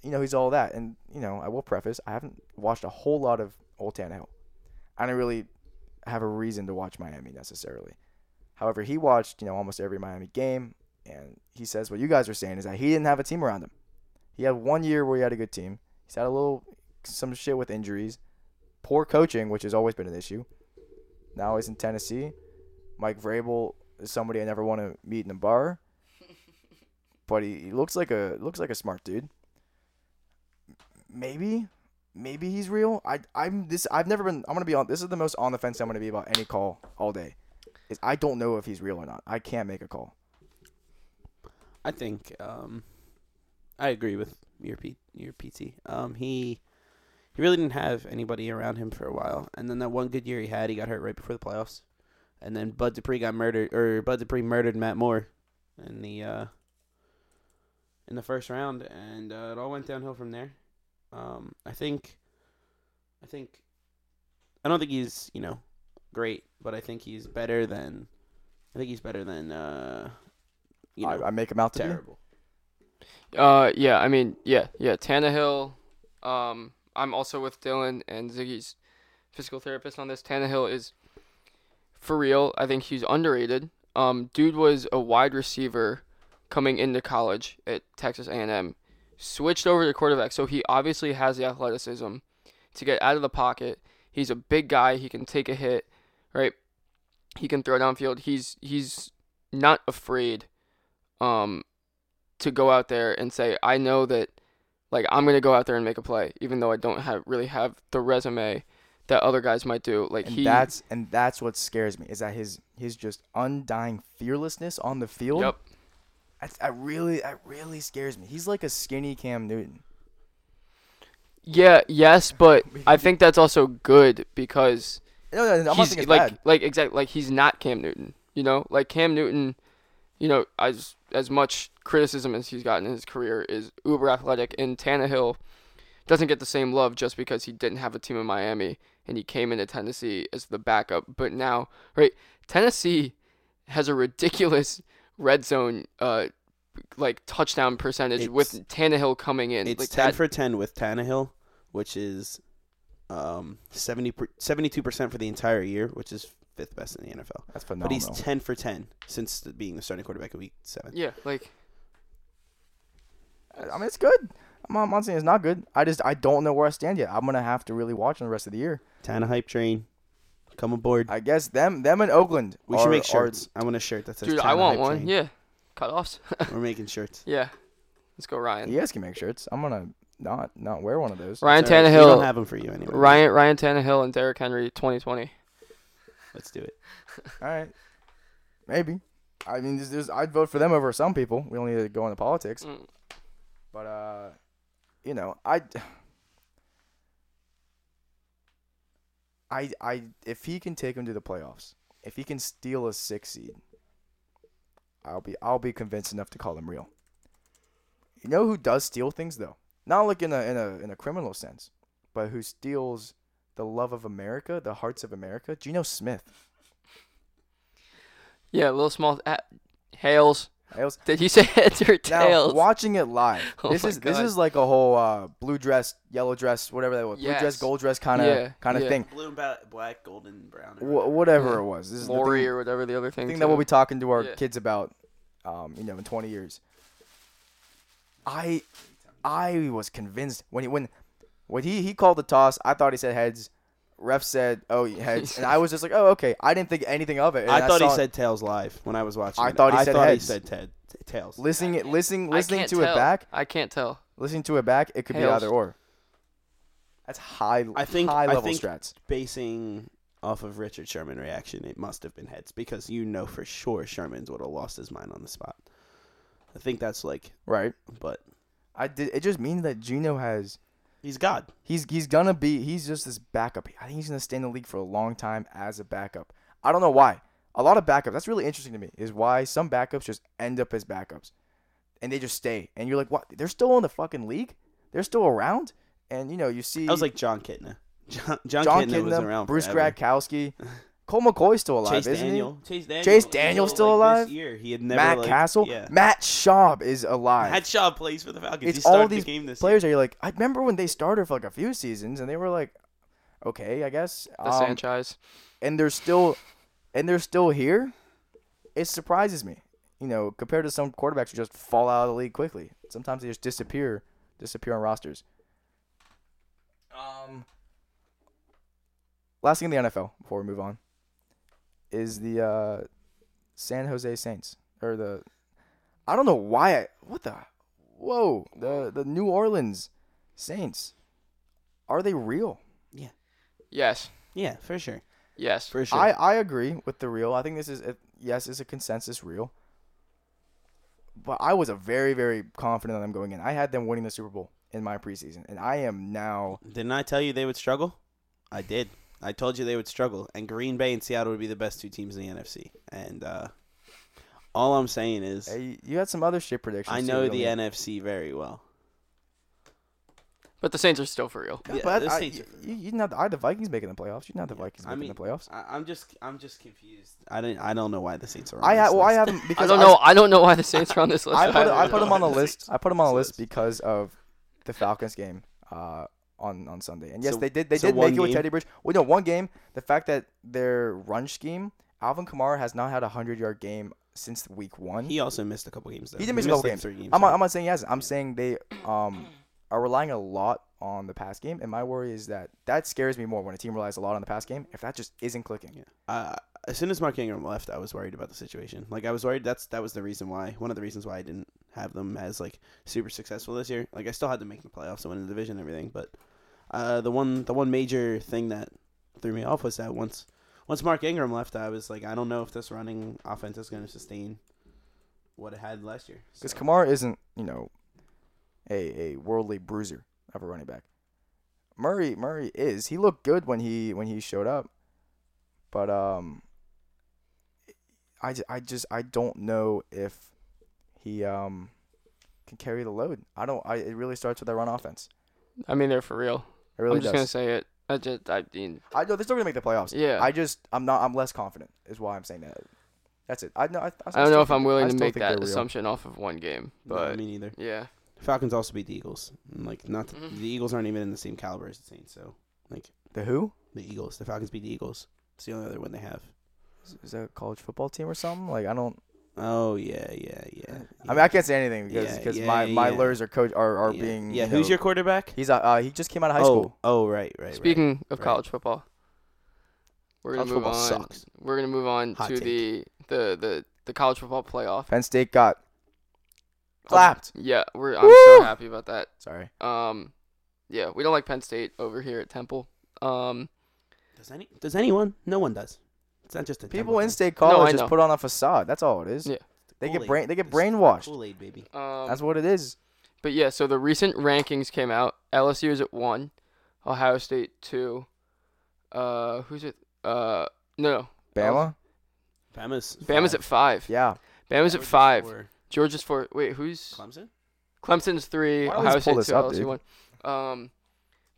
you know, he's all that. And, you know, I will preface, I haven't watched a whole lot of Old Tannehill. I don't really have a reason to watch Miami necessarily. However, he watched, you know, almost every Miami game, and he says what you guys are saying is that he didn't have a team around him. He had one year where he had a good team. He's had a little some shit with injuries, poor coaching, which has always been an issue. Now he's in Tennessee. Mike Vrabel is somebody I never want to meet in a bar, but he, he looks like a looks like a smart dude. Maybe, maybe he's real. I I'm this. I've never been. I'm gonna be on. This is the most on the fence I'm gonna be about any call all day. Is I don't know if he's real or not. I can't make a call. I think um, I agree with your P, your PT. Um, he he really didn't have anybody around him for a while, and then that one good year he had, he got hurt right before the playoffs, and then Bud Dupree got murdered, or Bud Dupree murdered Matt Moore in the uh, in the first round, and uh, it all went downhill from there. Um, I think, I think, I don't think he's you know great, but I think he's better than, I think he's better than uh, you know, I, I make him out to be. terrible. Uh, yeah, I mean, yeah, yeah. Tannehill. Um, I'm also with Dylan and Ziggy's physical therapist on this. Tannehill is for real. I think he's underrated. Um, dude was a wide receiver coming into college at Texas A&M. Switched over to quarterback, so he obviously has the athleticism to get out of the pocket. He's a big guy. He can take a hit, right? He can throw downfield. He's he's not afraid um to go out there and say, I know that like I'm gonna go out there and make a play, even though I don't have really have the resume that other guys might do. Like And he that's and that's what scares me is that his his just undying fearlessness on the field. Yep. That's, that really that really scares me. He's like a skinny Cam Newton. Yeah, yes, but I think that's also good because No, no, no I'm he's like bad. like exactly like he's not Cam Newton. You know, like Cam Newton, you know, as as much criticism as he's gotten in his career is uber athletic, and Tannehill doesn't get the same love just because he didn't have a team in Miami and he came into Tennessee as the backup. But now, right, Tennessee has a ridiculous red zone uh like touchdown percentage It's- with Tannehill coming in. It's like ten that, for ten with Tannehill, which is um 72 percent for the entire year, which is fifth best in the NFL. That's phenomenal. But he's ten for ten since the- being the starting quarterback of Week Seven. yeah, like I mean, it's good. I'm not, I'm not saying it's not good. I just I don't know where I stand yet. I'm gonna have to really watch him the rest of the year. Tanner hype train, come aboard. I guess them them in Oakland. we are- should make are- shirts. I want a shirt that says dude, I want one. Train. Yeah, cut offs. We're making shirts. yeah, let's go, Ryan. You guys can make shirts. I'm gonna not not wear one of those. Ryan It's all right. We don't have them for you anyway. Ryan Ryan Tannehill, and Derrick Henry, 2020. let's do it. All right, maybe. I mean, there's, there's, I'd vote for them over some people. We don't need to go into politics, Mm. but uh, you know, I, I, I, if he can take him to the playoffs, if he can steal a six seed, I'll be, I'll be convinced enough to call him real. You know who does steal things though? Not like in a in a in a criminal sense, but who steals the love of America, the hearts of America? Geno Smith. Yeah, little small. Uh, Hales. I was, Did you say heads or tails? Now watching it live, Oh this my is this is like a whole uh, blue dress, yellow dress, whatever that was, blue dress, gold dress kind of Yeah, kind of yeah. thing. Blue and black, golden, brown. Wh- whatever Yeah. it was, this is the Lori thing, or whatever the other thing. thing too. that we'll be talking to our Yeah. kids about, um, you know, in 20 years. I I was convinced when he when when he he called the toss, I thought he said heads. Ref said, "Oh, heads," and I was just like, "Oh, okay." I didn't think anything of it. and I thought he saw- said tails live when I was watching. I it. thought he I said thought heads. he said Ted tails. listening listening, listening to tell. it back. I can't tell. Listening to it back, it could be Hails. either or. That's high. I think- high I level think- strats. Basing off of Richard Sherman reaction, it must have been heads because you know for sure Sherman's would have lost his mind on the spot. I think that's like, Right. but I did. It just means that Geno has. He's God. He's he's gonna be. He's just this backup. I think he's gonna stay in the league for a long time as a backup. I don't know why. A lot of backups. That's really interesting to me. Is why some backups just end up as backups, and they just stay. And you're like, what? They're still in the fucking league. They're still around. And you know, you see. I was like Jon Kitna. John, John, John Kitna was Kidnam, around. Bruce forever. Gradkowski, Colt McCoy's still alive, Chase isn't Daniel. Chase Daniel. Chase Daniel's still like, alive? This year. He had never Matt like, Cassel, Yeah. Matt Schaub is alive. Matt Schaub plays for the Falcons. It's he all these the game this players are like I remember when they started for like a few seasons and they were like, okay, I guess. The Um, Sanchez. and they're still, and they're still here. It surprises me. you know, compared to some quarterbacks who just fall out of the league quickly. Sometimes they just disappear, disappear on rosters. Um, last thing in the NFL before we move on is the uh, San Jose Saints or the I don't know why I what the whoa the the New Orleans Saints are they real? Yeah. Yes. Yeah, for sure. Yes. For sure. I, I agree with the real. I think this is a, yes, it's a consensus real. But I was a very very confident on them going in. I had them winning the Super Bowl in my preseason, and I am now. Didn't I tell you they would struggle? I did. I told you they would struggle, and Green Bay and Seattle would be the best two teams in the NFC. And uh, all I'm saying is, Hey, you had some other shit predictions. I know don't the? NFC very well. But the Saints are still for real. Yeah, Yeah, but the I, Saints you, are- you you didn't have the, I had the Vikings making the playoffs. You didn't have the Vikings I making mean, the playoffs. I, I'm just, I'm just confused. I didn't, I don't know why the Saints are. On I this ha- well, I list. haven't because I don't know. I don't know why the Saints are on this list. I put either. I put them on the The list. I put them on the list because of the Falcons game uh, on on Sunday. And yes, So- they did they so did make it with? Teddy Bridge. Well, no, one game. The fact that their run scheme, Alvin Kamara has not had a hundred yard game since week one. He also missed a couple games. Though. He did miss a couple games. Three games. I'm not? I'm not saying yes. I'm saying they um are relying a lot on the pass game, and my worry is that that scares me more when a team relies a lot on the pass game. If that just isn't clicking, Yeah. Uh, as soon as Mark Ingram left, I was worried about the situation. Like I was worried. That's that was the reason why. One of the reasons why I didn't have them as like super successful this year. Like I still had to make the playoffs and win the division and everything. But uh, the one the one major thing that threw me off was that once once Mark Ingram left, I was like, I don't know if this running offense is going to sustain what it had last year. because So- Kamara isn't you know a a worldly bruiser of a running back. Murray Murray is. He looked good when he when he showed up, but um, I, I just I don't know if he um can carry the load. I don't. I it really starts with that run offense. I mean, they're for real. It really I'm just does. gonna say it. I just, I mean, I know they're still gonna make the playoffs. yeah. I just I'm not I'm less confident is why I'm saying that. That's it. I know. I, I, I don't know if I'm willing I to still make think they're that real. assumption off of one game, No, but me neither. yeah. Falcons also beat the Eagles. And, like not the, Mhm. the Eagles aren't even in the same caliber as the Saints. So like The who? the Eagles, the Falcons beat the Eagles. It's the only other one they have. Is, is that a college football team or something? Like I don't. Oh yeah, yeah, yeah. I mean, I can't say anything because Yeah, because yeah, my my yeah. lures are coach are, are yeah. being Yeah, you who's know- your quarterback? He's uh, uh he just came out of high oh, school. Oh, right, right. Speaking of right. college football, we're gonna move football on. sucks. We're gonna move on Hot to take. the, the the the college football playoff. Penn State got clapped. Yeah, we're. I'm Woo! so happy about that. Sorry. Um, yeah, we don't like Penn State over here at Temple. Um, Does any? Does anyone? No one does. It's not just a People in thing. state No, I college just put on a facade. That's all it is. Yeah. They get brain they get brainwashed. Kool-Aid, baby. um, That's what it is. But yeah, so the recent rankings came out. LSU is at one, Ohio State two. Uh, who's it? Uh, no, no. Bama. Bama's. Bama's at five. Yeah. Bama's at five. four. Georgia's four. Wait, who's Clemson. Clemson's three. Why don't we Ohio just pull State this two. up, LSU dude? one. Um,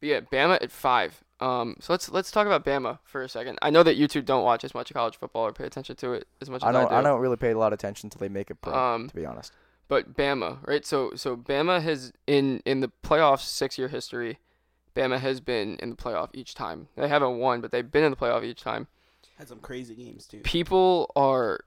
but yeah, Bama at five. Um, so let's let's talk about Bama for a second. I know that you two don't watch as much college football or pay attention to it as much as I don't do. I don't really pay a lot of attention until they make it pro. Um, to be honest. But Bama, right? So so Bama has in in the playoffs six year history, Bama has been in the playoff each time. They haven't won, but they've been in the playoff each time. Had some crazy games too. People are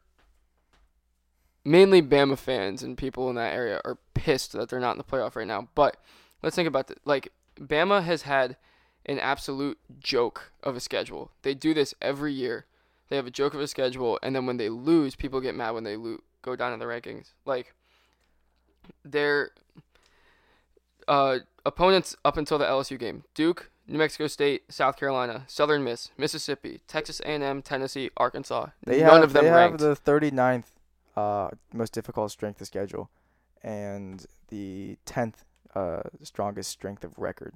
mainly Bama fans and people in that area are pissed that they're not in the playoff right now. But let's think about it. Like Bama has had an absolute joke of a schedule. They do this every year. They have a joke of a schedule, and then when they lose, people get mad when they lo- go down in the rankings. Like their uh, opponents up until the LSU game: Duke, New Mexico State, South Carolina, Southern Miss, Mississippi, Texas A&M, Tennessee, Arkansas. They None have of them they ranked. have the 39th uh, most difficult strength of schedule, and the 10th uh, strongest strength of record.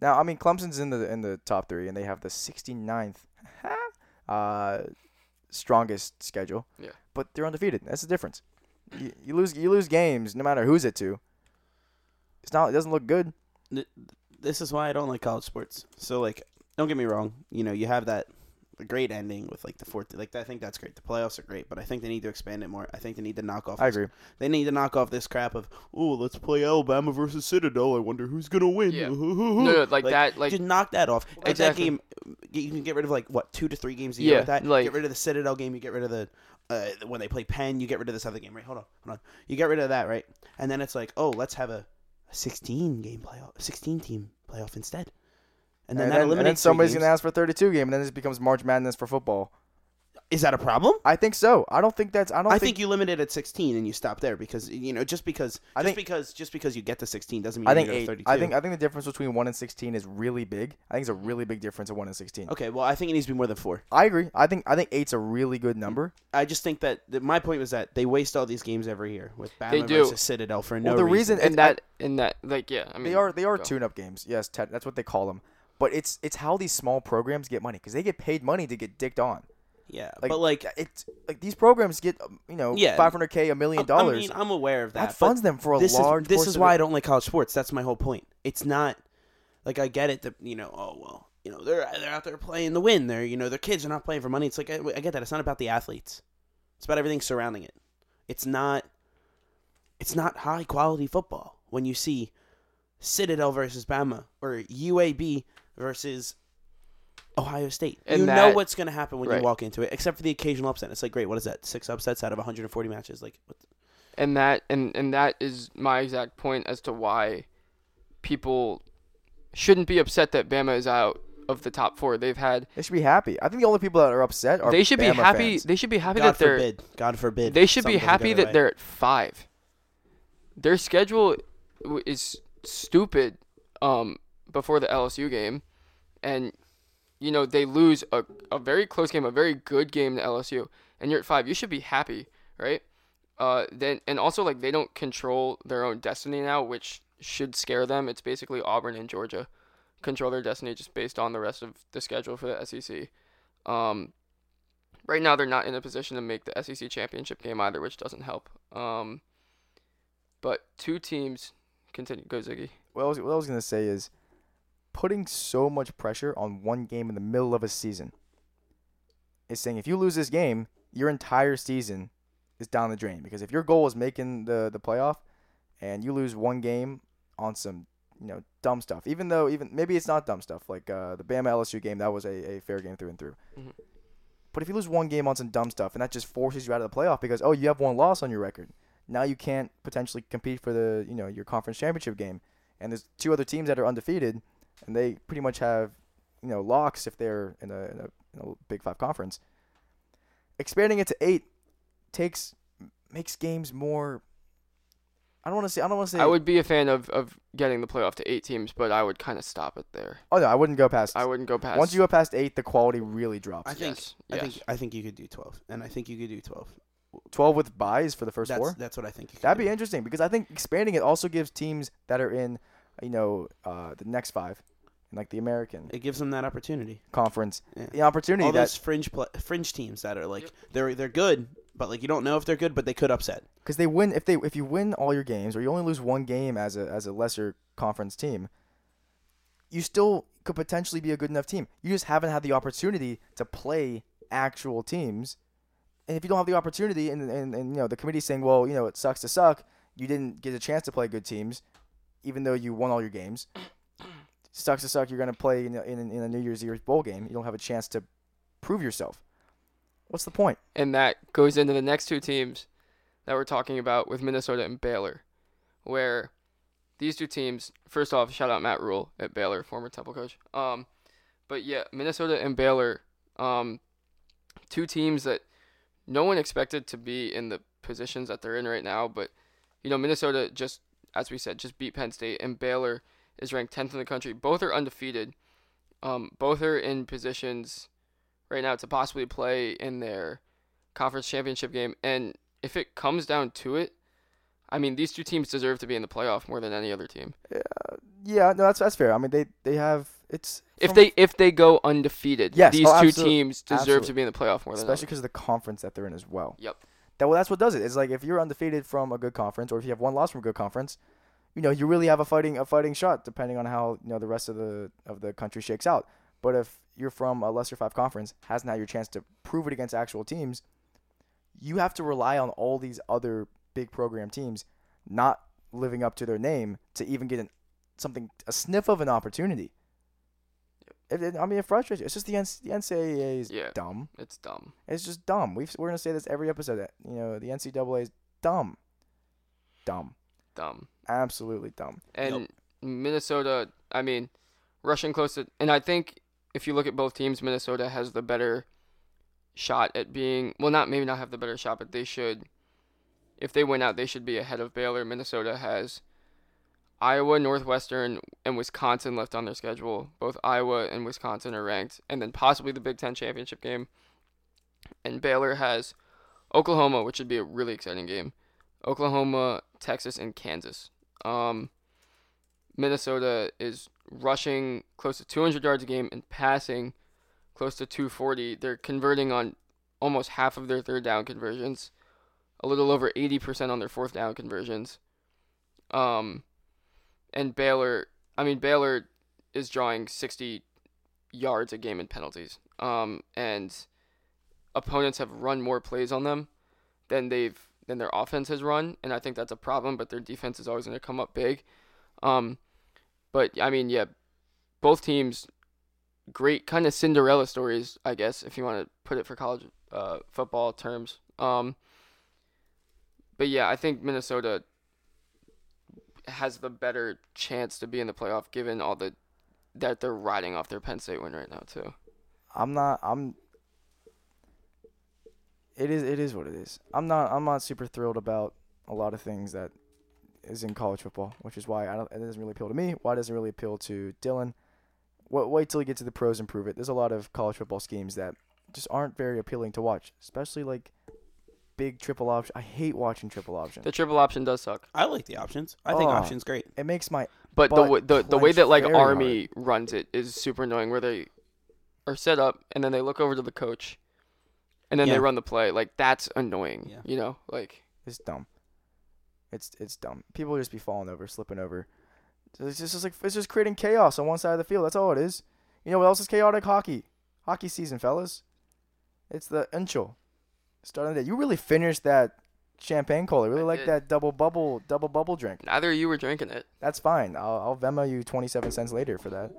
Now, I mean, Clemson's in the in the top three, and they have the 69th uh, strongest schedule. Yeah. But they're undefeated. That's the difference. You, you lose you lose games no matter who's it to. It's not. It doesn't look good. This is why I don't like college sports. So like, don't get me wrong. You know, you have that a great ending with like the fourth. Like I think that's great. The playoffs are great, but I think they need to expand it more. I think they need to knock off. I this- agree. They need to knock off this crap of oh, let's play Alabama versus Citadel. I wonder who's gonna win. Yeah. No, no, like, that, like just knock that off. Like Exactly. that game, you can get rid of like what two to three games a Yeah, with that. like- get rid of the Citadel game. You get rid of the uh, when they play Penn, you get rid of this other game, right? Hold on, hold on. You get rid of that, right? And then it's like, oh, let's have a, a 16 game playoff, 16 team playoff instead. And then and that then, and then somebody's gonna ask for a 32 game, and then this becomes March Madness for football. Is that a problem? I think so. I don't think that's. I don't I think, think you limit it at 16 and you stop there because you know just because I just think- because just because you get to 16 doesn't mean I you think go to eight. 32. I think I think the difference between one and 16 is really big. I think it's a really big difference of one and 16. okay, well I think it needs to be more than four. I agree. I think I think eight's a really good number. I just think that, that my point was that they waste all these games every year with Bama They do. versus Citadel for no Well, the reason- and I- that and that like yeah, I mean they are they are go. tune-up games. Yes, te- that's what they call them. But it's it's how these small programs get money because they get paid money to get dicked on. Yeah, Like, but like it's like these programs get um, you know Yeah. 500k, a million dollars. I mean, I'm aware of that. that funds them for a this large. is this is why. I don't like college sports. That's my whole point. It's not like I get it that you know, oh well, you know, they're they're out there playing to win. They're you know, their kids are not playing for money. It's like I, I get that. It's not about the athletes. It's about everything surrounding it. It's not. It's not high quality football when you see Citadel versus Bama or UAB versus Ohio State. And you know what's going to happen when right. you walk into it, except for the occasional upset. It's like, great, what is that? Six upsets out of 140 matches. Like, what and that and and that is my exact point as to why people shouldn't be upset that Bama is out of the top four. They've had They should be happy. I think the only people that are upset are they should be happy. fans. They should be happy God that they're forbid. God forbid. they should be happy that way. they're at five. Their schedule is stupid. Um, before the LSU game, and you know they lose a, a very close game, a very good game to LSU, and you're at five. You should be happy, right? Uh, then and also like they don't control their own destiny now, which should scare them. It's basically Auburn and Georgia control their destiny just based on the rest of the schedule for the SEC. Um, right now they're not in a position to make the SEC championship game either, which doesn't help. Um, but two teams continue. Go Ziggy. what I was, was gonna say is putting so much pressure on one game in the middle of a season is saying if you lose this game, your entire season is down the drain. Because if your goal is making the the playoff, and you lose one game on some you know dumb stuff, even though even maybe it's not dumb stuff like uh, the Bama LSU game that was a, a fair game through and through. Mhm. But if you lose one game on some dumb stuff, and that just forces you out of the playoff because oh you have one loss on your record, now you can't potentially compete for the you know your conference championship game and there's two other teams that are undefeated, and they pretty much have, you know, locks if they're in a, in a, in a Big Five conference. Expanding it to eight takes makes games more. I don't want to say. I don't want to say. I would be a fan of, of getting the playoff to eight teams, but I would kind of stop it there. Oh no, I wouldn't go past. I wouldn't go past. Once you go past eight, the quality really drops. I think. yes, I yes. think. I think you could do 12, and I think you could do 12. Twelve with buys for the first That's four. that's what I think. You could That'd do. be interesting because I think expanding it also gives teams that are in, you know, uh, the next five, like the American It gives them that opportunity. conference, Yeah. the opportunity All that those fringe pla fringe teams that are like they're they're good, but like you don't know if they're good, but they could upset. because they win if they if you win all your games or you only lose one game as a as a lesser conference team, you still could potentially be a good enough team. You just haven't had the opportunity to play actual teams, and if you don't have the opportunity, and and, and you know the committee's saying, well, you know it sucks to suck, you didn't get a chance to play good teams, even though you won all your games. Sucks to suck. You're gonna play in in, in a New Year's Eve bowl game. You don't have a chance to prove yourself. What's the point? and that goes into the next two teams that we're talking about with Minnesota and Baylor, where these two teams. First off, shout out Matt Rhule at Baylor, former Temple coach. Um, but yeah, Minnesota and Baylor, um, two teams that no one expected to be in the positions that they're in right now. But you know, Minnesota just, as we said, just beat Penn State, and Baylor is ranked 10th in the country. Both are undefeated. Um, both are in positions right now to possibly play in their conference championship game. And if it comes down to it, I mean, these two teams deserve to be in the playoff more than any other team. Yeah, yeah, no, that's that's fair. I mean, they they have it's If they if they go undefeated, Yes, these oh, two teams deserve absolutely. to be in the playoff more than especially because of the conference that they're in as well. Yep. That well, that's what does it. It's like if you're undefeated from a good conference, or if you have one loss from a good conference, you know you really have a fighting a fighting shot, depending on how you know the rest of the of the country shakes out. But if you're from a lesser five conference, hasn't had your chance to prove it against actual teams, you have to rely on all these other big program teams not living up to their name to even get an, something a sniff of an opportunity. It, it- I mean, it frustrates you. It's just the, NC, the NCAA is Yeah. dumb. It's dumb. It's just dumb. We've, we're gonna say this every episode. That you know, the NCAA is dumb, dumb, Dumb. Absolutely dumb. And Minnesota, I mean, rushing close to, and I think if you look at both teams, Minnesota has the better shot at being, well, not maybe not have the better shot, but they should, if they win out, they should be ahead of Baylor. Minnesota has Iowa, Northwestern, and Wisconsin left on their schedule. Both Iowa and Wisconsin are ranked, and then possibly the Big Ten championship game. And Baylor has Oklahoma, which would be a really exciting game. Oklahoma, Texas, and Kansas. Um, Minnesota is rushing close to 200 yards a game and passing close to 240. They're converting on almost half of their third down conversions, a little over 80% on their fourth down conversions. Um, and Baylor, I mean Baylor is drawing 60 yards a game in penalties. Um, and opponents have run more plays on them than they've than their offense has run, and I think that's a problem. But their defense is always going to come up big. Um, but I mean, yeah, both teams, great kind of Cinderella stories, I guess, if you want to put it for college uh, football terms. Um, but yeah, I think Minnesota has the better chance to be in the playoff, given all the that they're riding off their Penn State win right now too. I'm not. I'm. It is. It is what it is. I'm not. I'm not super thrilled about a lot of things that is in college football, which is why I don't. It doesn't really appeal to me. Why doesn't it really appeal to Dylan? Wait, wait till you get to the pros and prove it. There's a lot of college football schemes that just aren't very appealing to watch, especially like big triple option. I hate watching triple option. The triple option does suck, I like the options. I think Oh. options great. It makes my but, the w- the the way clench that like very Army runs it is super annoying. Where they are set up and then they look over to the coach, and then Yeah. they run the play. Like that's annoying. Yeah. You know, like It's dumb. It's it's dumb. People just be falling over, slipping over. It's just, it's just like it's just creating chaos on one side of the field. That's all it is. You know what else is chaotic? Hockey. Hockey season, fellas. It's the Unchel. Starting the day. You really finished that champagne cola. Really I like did. that double bubble double bubble drink. neither of you were drinking it. That's fine. I'll I'll Venmo you twenty seven cents later for that.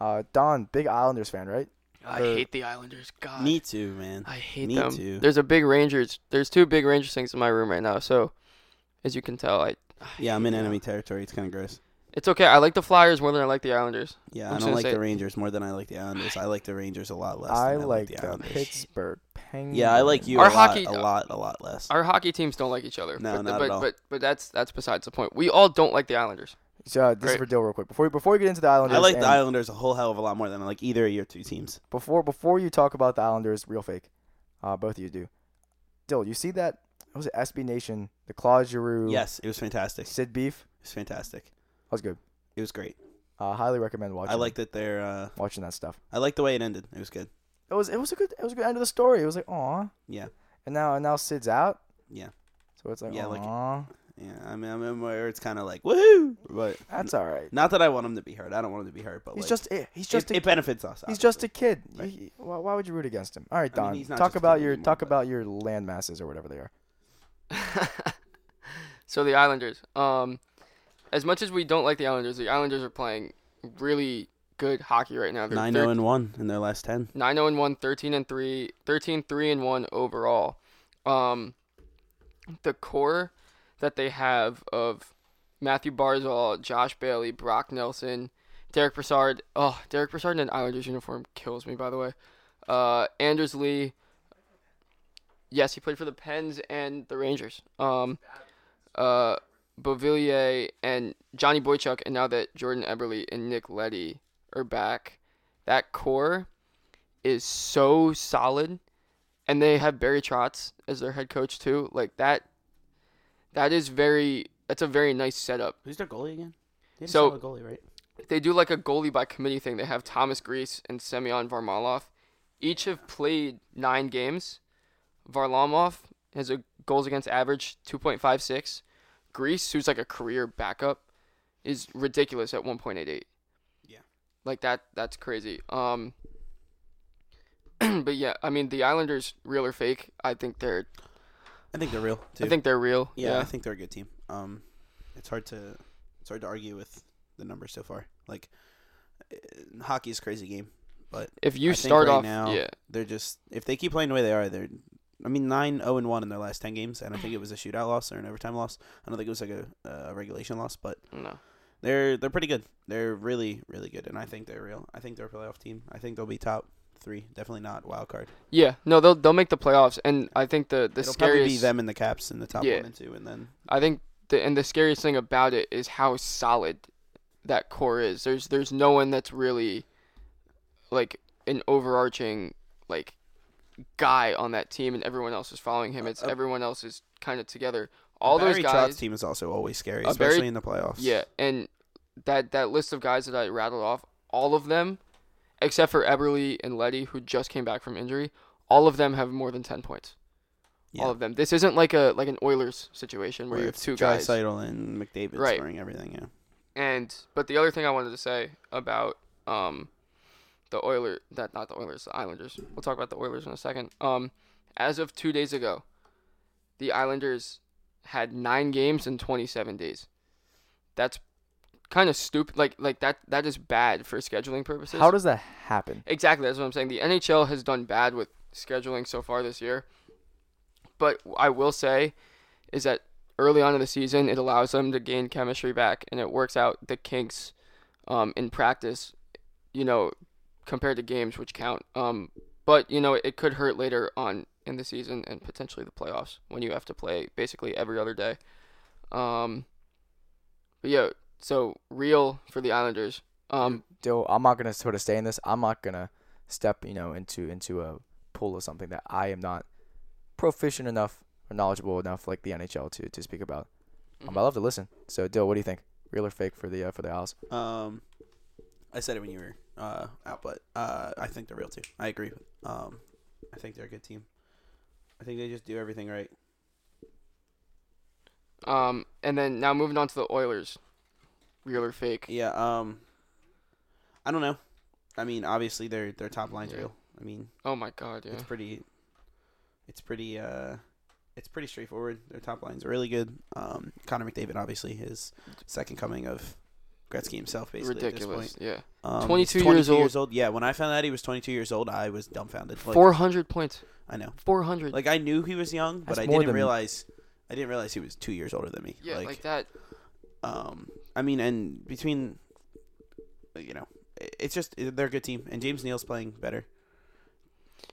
Uh, Don, big Islanders fan, right? I The- hate the Islanders. God, Me too, man. I hate Me them. too. There's a big Rangers. There's two big Rangers things in my room right now. So, as you can tell, I. I Yeah, I'm in hate them. enemy territory. It's kind of gross. It's okay. I like the Flyers more than I like the Islanders. Yeah, I'm I don't like say- the Rangers more than I like the Islanders. I like the Rangers a lot less. I than I like the the Islanders. Pittsburgh Penguins. Yeah, I like you Our a lot, hockey- a lot, a lot less. Our hockey teams don't like each other. No, but, not but, at all. But but that's that's besides the point. We all don't like the Islanders. So uh, this is for Dill real quick. Before before we get into the Islanders, I like the Islanders a whole hell of a lot more than I like either of your two teams. before before you talk about the Islanders, real fake, uh, both of you do. Dill, you see that? what Was it SB Nation? The Claude Giroux, Yes, it was fantastic. Sid Beef. It was fantastic. That was good. It was great. Uh, highly recommend watching. I like that they're. Uh, watching that stuff. I like the way it ended. It was good. It was it was a good it was a good end of the story. It was like aw, Yeah, and now and now Sid's out. Yeah. So it's like Yeah, like- aw, yeah. I mean, I mean, where it's kind of like woohoo, but that's all right. not that I want him to be hurt. I don't want him to be hurt, but He's like, just he's it, just a, it benefits us. he's just a kid. Right. He- why, why would you root against him? All right, I mean, Don. talk about your anymore, talk but- about your land masses or whatever they are. so the Islanders. Um, as much as we don't like the Islanders, the Islanders are playing really good hockey right now. They're 9 0 and one in their last ten. 9 0 and 1, 13 and 3, 13 3 and 1 overall. Um, the core that they have of Mathew Barzal, Josh Bailey, Brock Nelson, Derick Brassard. Oh, Derick Brassard in an Islanders uniform kills me, by the way. Uh, Anders Lee. Yes, he played for the Pens and the Rangers. Um, uh, Beauvillier and Johnny Boychuk, and now that Jordan Eberle and Nick Leddy are back, that core is so solid, and they have Barry Trotz as their head coach too. Like that, that is very. That's a very nice setup. Who's their goalie again? They So- goalie, right? They do like a goalie by committee thing. They have Thomas Greiss and Semyon Varlamov. Each have played nine games. Varlamov has a goals against average 2.56. Grease, who's like a career backup, is ridiculous at 1.88. Yeah. Like that that's crazy. Um but yeah, I mean the Islanders real or fake, I think they're I think they're real too. I think they're real. yeah, Yeah. I think they're a good team. Um, it's hard to it's hard to argue with the numbers so far. Like, uh, hockey is a crazy game. But if you I start right off, now- yeah, They're just if they keep playing the way they are, they're. I mean, nine zero and one in their last ten games, and I think it was a shootout loss or an overtime loss. I don't think it was like a, uh, regulation loss, but no, they're they're pretty good. They're really really good, and I think they're real. I think they're a playoff team. I think they'll be top three. Definitely not wild card. yeah, no, they'll they'll make the playoffs, and I think the the It'll probably scariest be them and the Caps in the top Yeah. one and two, and then I think the and the scariest thing about it is how solid that core is. There's there's no one that's really like an overarching like guy on that team, and everyone else is following him. It's everyone else is kind of together. All Barry those guys, team is also always scary, Uh, especially Barry- in the playoffs. yeah, and that that list of guys that I rattled off, all of them, except for Eberle and Leddy, who just came back from injury, all of them have more than ten points. Yeah. All of them. This isn't like a like an Oilers situation where, Where you have two guys. Draisaitl and McDavid Right. scoring everything. Yeah. And but the other thing I wanted to say about um the Oilers that not the Oilers, the Islanders. We'll talk about the Oilers in a second. Um as of 2 days ago, the Islanders had 9 games in 27 days. That's kind of stupid like like that that is bad for scheduling purposes. How does that happen? Exactly, that's what I'm saying. The NHL has done bad with scheduling so far this year. But I will say is that early on in the season, it allows them to gain chemistry back, and it works out the kinks um, in practice, you know, compared to games, which count. Um, but, you know, it could hurt later on in the season and potentially the playoffs when you have to play basically every other day. Um, but yeah, so real for the Islanders. Um, Dill, I'm not gonna sort of stay in this. I'm not gonna step, you know, into into a pool of something that I am not proficient enough or knowledgeable enough, like the NHL, to to speak about. Um, I love to listen. So, Dill, what do you think? Real or fake for the uh, for the Isles? Um, I said it when you were uh, out, but uh, I think they're real too. I agree. Um, I think they're a good team. I think they just do everything right. Um, and then now moving on to the Oilers, real or fake? Yeah. Um, I don't know. I mean, obviously their their top line's Yeah. real. I mean, Oh my God, yeah. it's pretty. It's pretty. Uh, it's pretty straightforward. Their top line's really good. Um, Connor McDavid, obviously, his second coming of Gretzky himself, basically. At this Ridiculous, point. yeah. Um, 22 he's years 22 old. Yeah, when I found out he was 22 years old, I was dumbfounded. Like, Four hundred points. I know. Four hundred. Like I knew he was young, but That's I didn't than- realize. I didn't realize he was two years older than me. yeah, like, like, that. um, I mean, and between, you know, it's just they're a good team, and James Neal's playing better.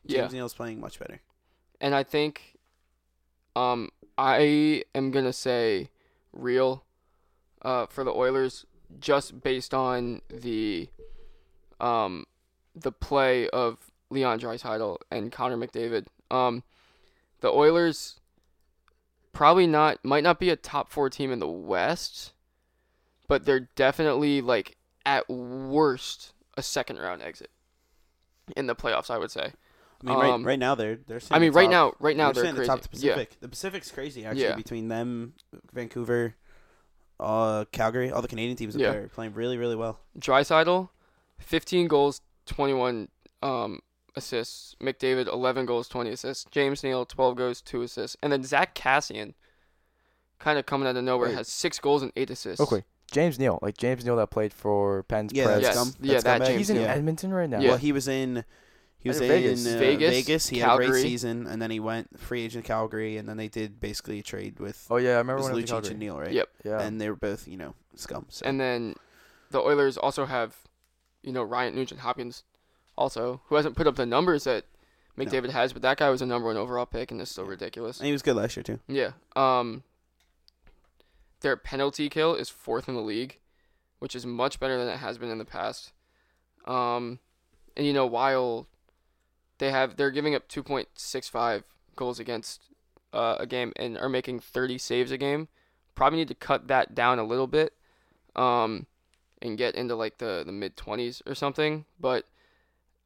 Yeah, James Neal's playing much better. and I think, um, I am gonna say real, uh, for the Oilers, just based on the, um, the play of Leon Draisaitl and Connor McDavid. Um, the Oilers probably not might not be a top four team in the West, but they're definitely like at worst a second round exit in the playoffs. I would say. I mean, Um, right, right now they're they're. I sitting mean, right top- now, right now they're, they're crazy. the top of the yeah, The Pacific's crazy actually Yeah. between them, Vancouver, uh, Calgary, all the Canadian teams Yeah. there are playing really really well. Draisaitl, 15 goals, 21 um, assists. McDavid, 11 goals, 20 assists. James Neal, 12 goals, 2 assists. And then Zack Kassian, kind of coming out of nowhere, Wait. has 6 goals and 8 assists. Okay, James Neal, like James Neal that played for Pens Yeah, Preds. Yes. scum. Yeah, That's that scumbag. James He's in Neal. Edmonton right now. Yeah. Well, he was in. He was in in Vegas. uh, Vegas, Vegas. He had a great Calgary. season, and then he went free agent Calgary, and then they did basically a trade with Oh yeah, I remember was when it was Lucic Calgary. and Neal, right? Yep. Yeah. And they were both, you know, scum. So. And then the Oilers also have, you know, Ryan Nugent Hopkins, also, who hasn't put up the numbers that No. McDavid has, but that guy was a number one overall pick, and it's still ridiculous. and he was good last year too. Yeah. Um their penalty kill is fourth in the league, which is much better than it has been in the past. Um and you know, while they have they're giving up 2.65 goals against uh, a game and are making 30 saves a game, probably need to cut that down a little bit. Um and get into like the the mid 20s or something, but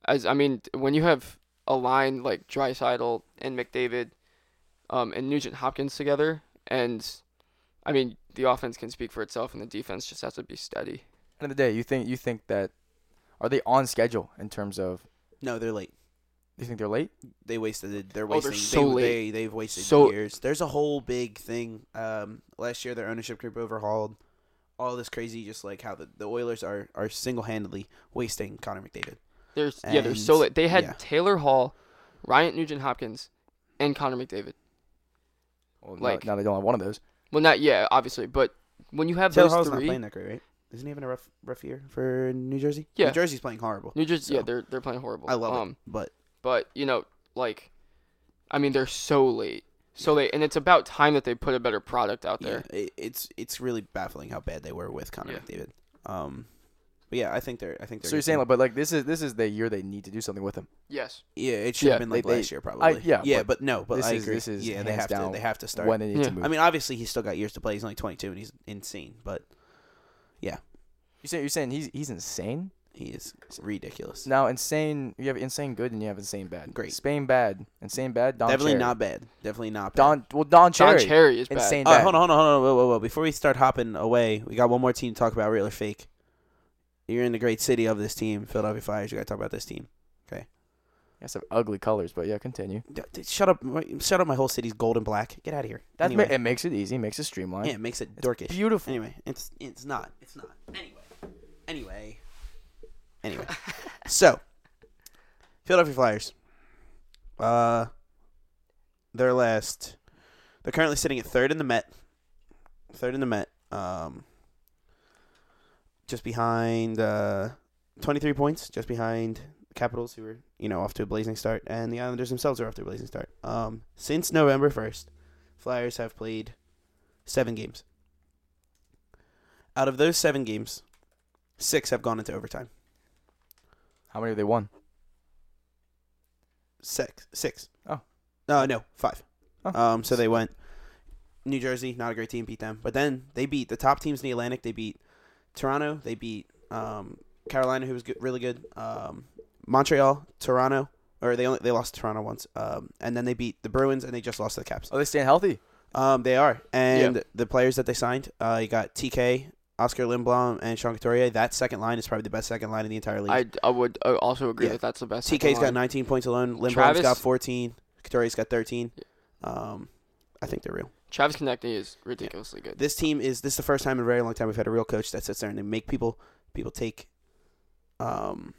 as I mean, when you have a line like Drysidle and McDavid um, and Nugent Hopkins together, and I mean the offense can speak for itself, and the defense just has to be steady. End of the day, you think you think that are they on schedule in terms of? No, they're late. You think they're late? They wasted. They're wasting. Oh, they're wasting. so they, late. They, they've wasted So- years. There's a whole big thing. Um, last year their ownership group overhauled. all this crazy, just like how the, the Oilers are are single handedly wasting Connor McDavid. There's yeah, they're so late. They had yeah. Taylor Hall, Ryan Nugent Hopkins, and Connor McDavid. Well, Like- now, now they don't have one of those. Well, not yeah, obviously, but when you have Taylor those Hall's not three, playing that great, right? Isn't he having a rough rough year for New Jersey? Yeah. New Jersey's playing horrible. New Jersey, yeah, they're they're playing horrible. I love um, it, but But you know, like, I mean, they're so late, so late, and it's about time that they put a better product out yeah, there. it, it's it's really baffling how bad they were with Connor Yeah. McDavid. Um, but yeah, I think they're I think they're. So you're saying, like, but like this is this is the year they need to do something with him. Yes. yeah, it should yeah, have been they- like they- last year probably. yeah, yeah, but but, no, but this I is- agree. this is yeah, they hands have to down they have to start. When they need Yeah. to move. I mean, obviously he's still got years to play. He's only 22 and he's insane, but yeah. you saying you're saying he's he's insane. he is ridiculous. Now insane, you have insane good and you have insane bad. Great. Spain bad, insane bad. Don Definitely Cherry. not bad. Definitely not bad. Don. Well, Don Cherry. Don Cherry is bad. insane All right, bad. hold on, hold on, hold on. Whoa, whoa, whoa. Before we start hopping away, we got one more team to talk about, real or fake. You're in the great city of this team, Philadelphia Flyers. You got to talk about this team. Yes, have ugly colors, but yeah, continue. D- d- Shut up! Shut up! My whole city's gold and black. Get out of here. That anyway, ma- it makes it easy, makes it streamlined. yeah, it makes it dorkish. Beautiful. Anyway, it's it's not. It's not. Anyway. Anyway. Anyway. so, Philadelphia Flyers. Uh their last they're currently sitting at third in the Met. Third in the Met. Um just behind uh 23 points, just behind the Capitals who are, you know, off to a blazing start and the Islanders themselves are off to a blazing start. Um since November 1st, Flyers have played 7 games. Out of those 7 games, 6 have gone into overtime. How many have they won? Six. Six. Oh. No, no, five. Oh. Um, so they went. New Jersey, not a great team, beat them, but then they beat the top teams in the Atlantic. They beat Toronto. They beat um, Carolina, who was good, really good. Um, Montreal, Toronto, or they only they lost to Toronto once. Um, and then they beat the Bruins, and they just lost to the Caps. Oh, they staying healthy. Um, they are, and the players that they signed, uh, you got TK, Oskar Lindblom, and Sean Couturier. That second line is probably the best second line in the entire league. I, I would uh, also agree Yeah. that that's the best. TK's second got line. 19 points alone. Lindblom's Travis- got 14. Couturier's got 13. Um, I think they're real. Travis Konecny is ridiculously good. This team is this is the first time in a very long time we've had a real coach that sits there and they make people people take um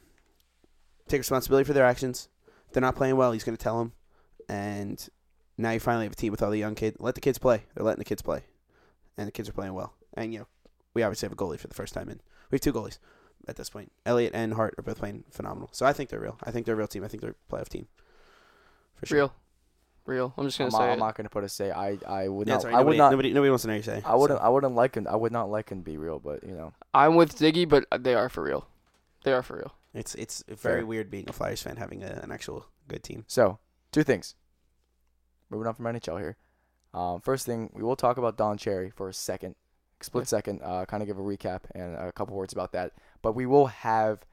take responsibility for their actions. If they're not playing well, he's going to tell them. And now you finally have a team with all the young kids. Let the kids play. They're letting the kids play, and the kids are playing well. And you know, we obviously have a goalie for the first time in. We have two goalies at this point. Elliott and Hart are both playing phenomenal. So I think they're real. I think they're a real team. I think they're a playoff team. For sure. Real, real. I'm just gonna I'm, say not, it. I'm not gonna put a say. I I would Yeah, not. sorry, I nobody, would not. Nobody, nobody wants to know your say. I wouldn't. so. I wouldn't like him. I would not like him to be real, but you know. I'm with Ziggy, but they are for real. They are for real. It's it's very Fair. weird being a Flyers fan having a, an actual good team. So two things. Moving on from NHL here. Um, first thing, we will talk about Don Cherry for a second, split Yeah. second. Uh, kind of give a recap and a couple words about that. But we will have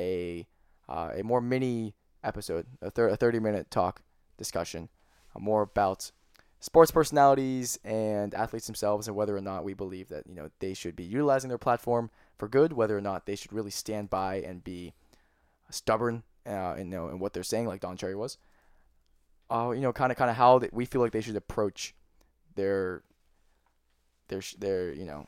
a uh, a more mini episode, a, thir- a thirty minute talk discussion, more about sports personalities and athletes themselves and whether or not we believe that you know they should be utilizing their platform for good, whether or not they should really stand by and be stubborn uh, in, you know, in what they're saying, like Don Cherry was. Uh, you know, kind of, kind of how we feel like they should approach their, their, their, you know,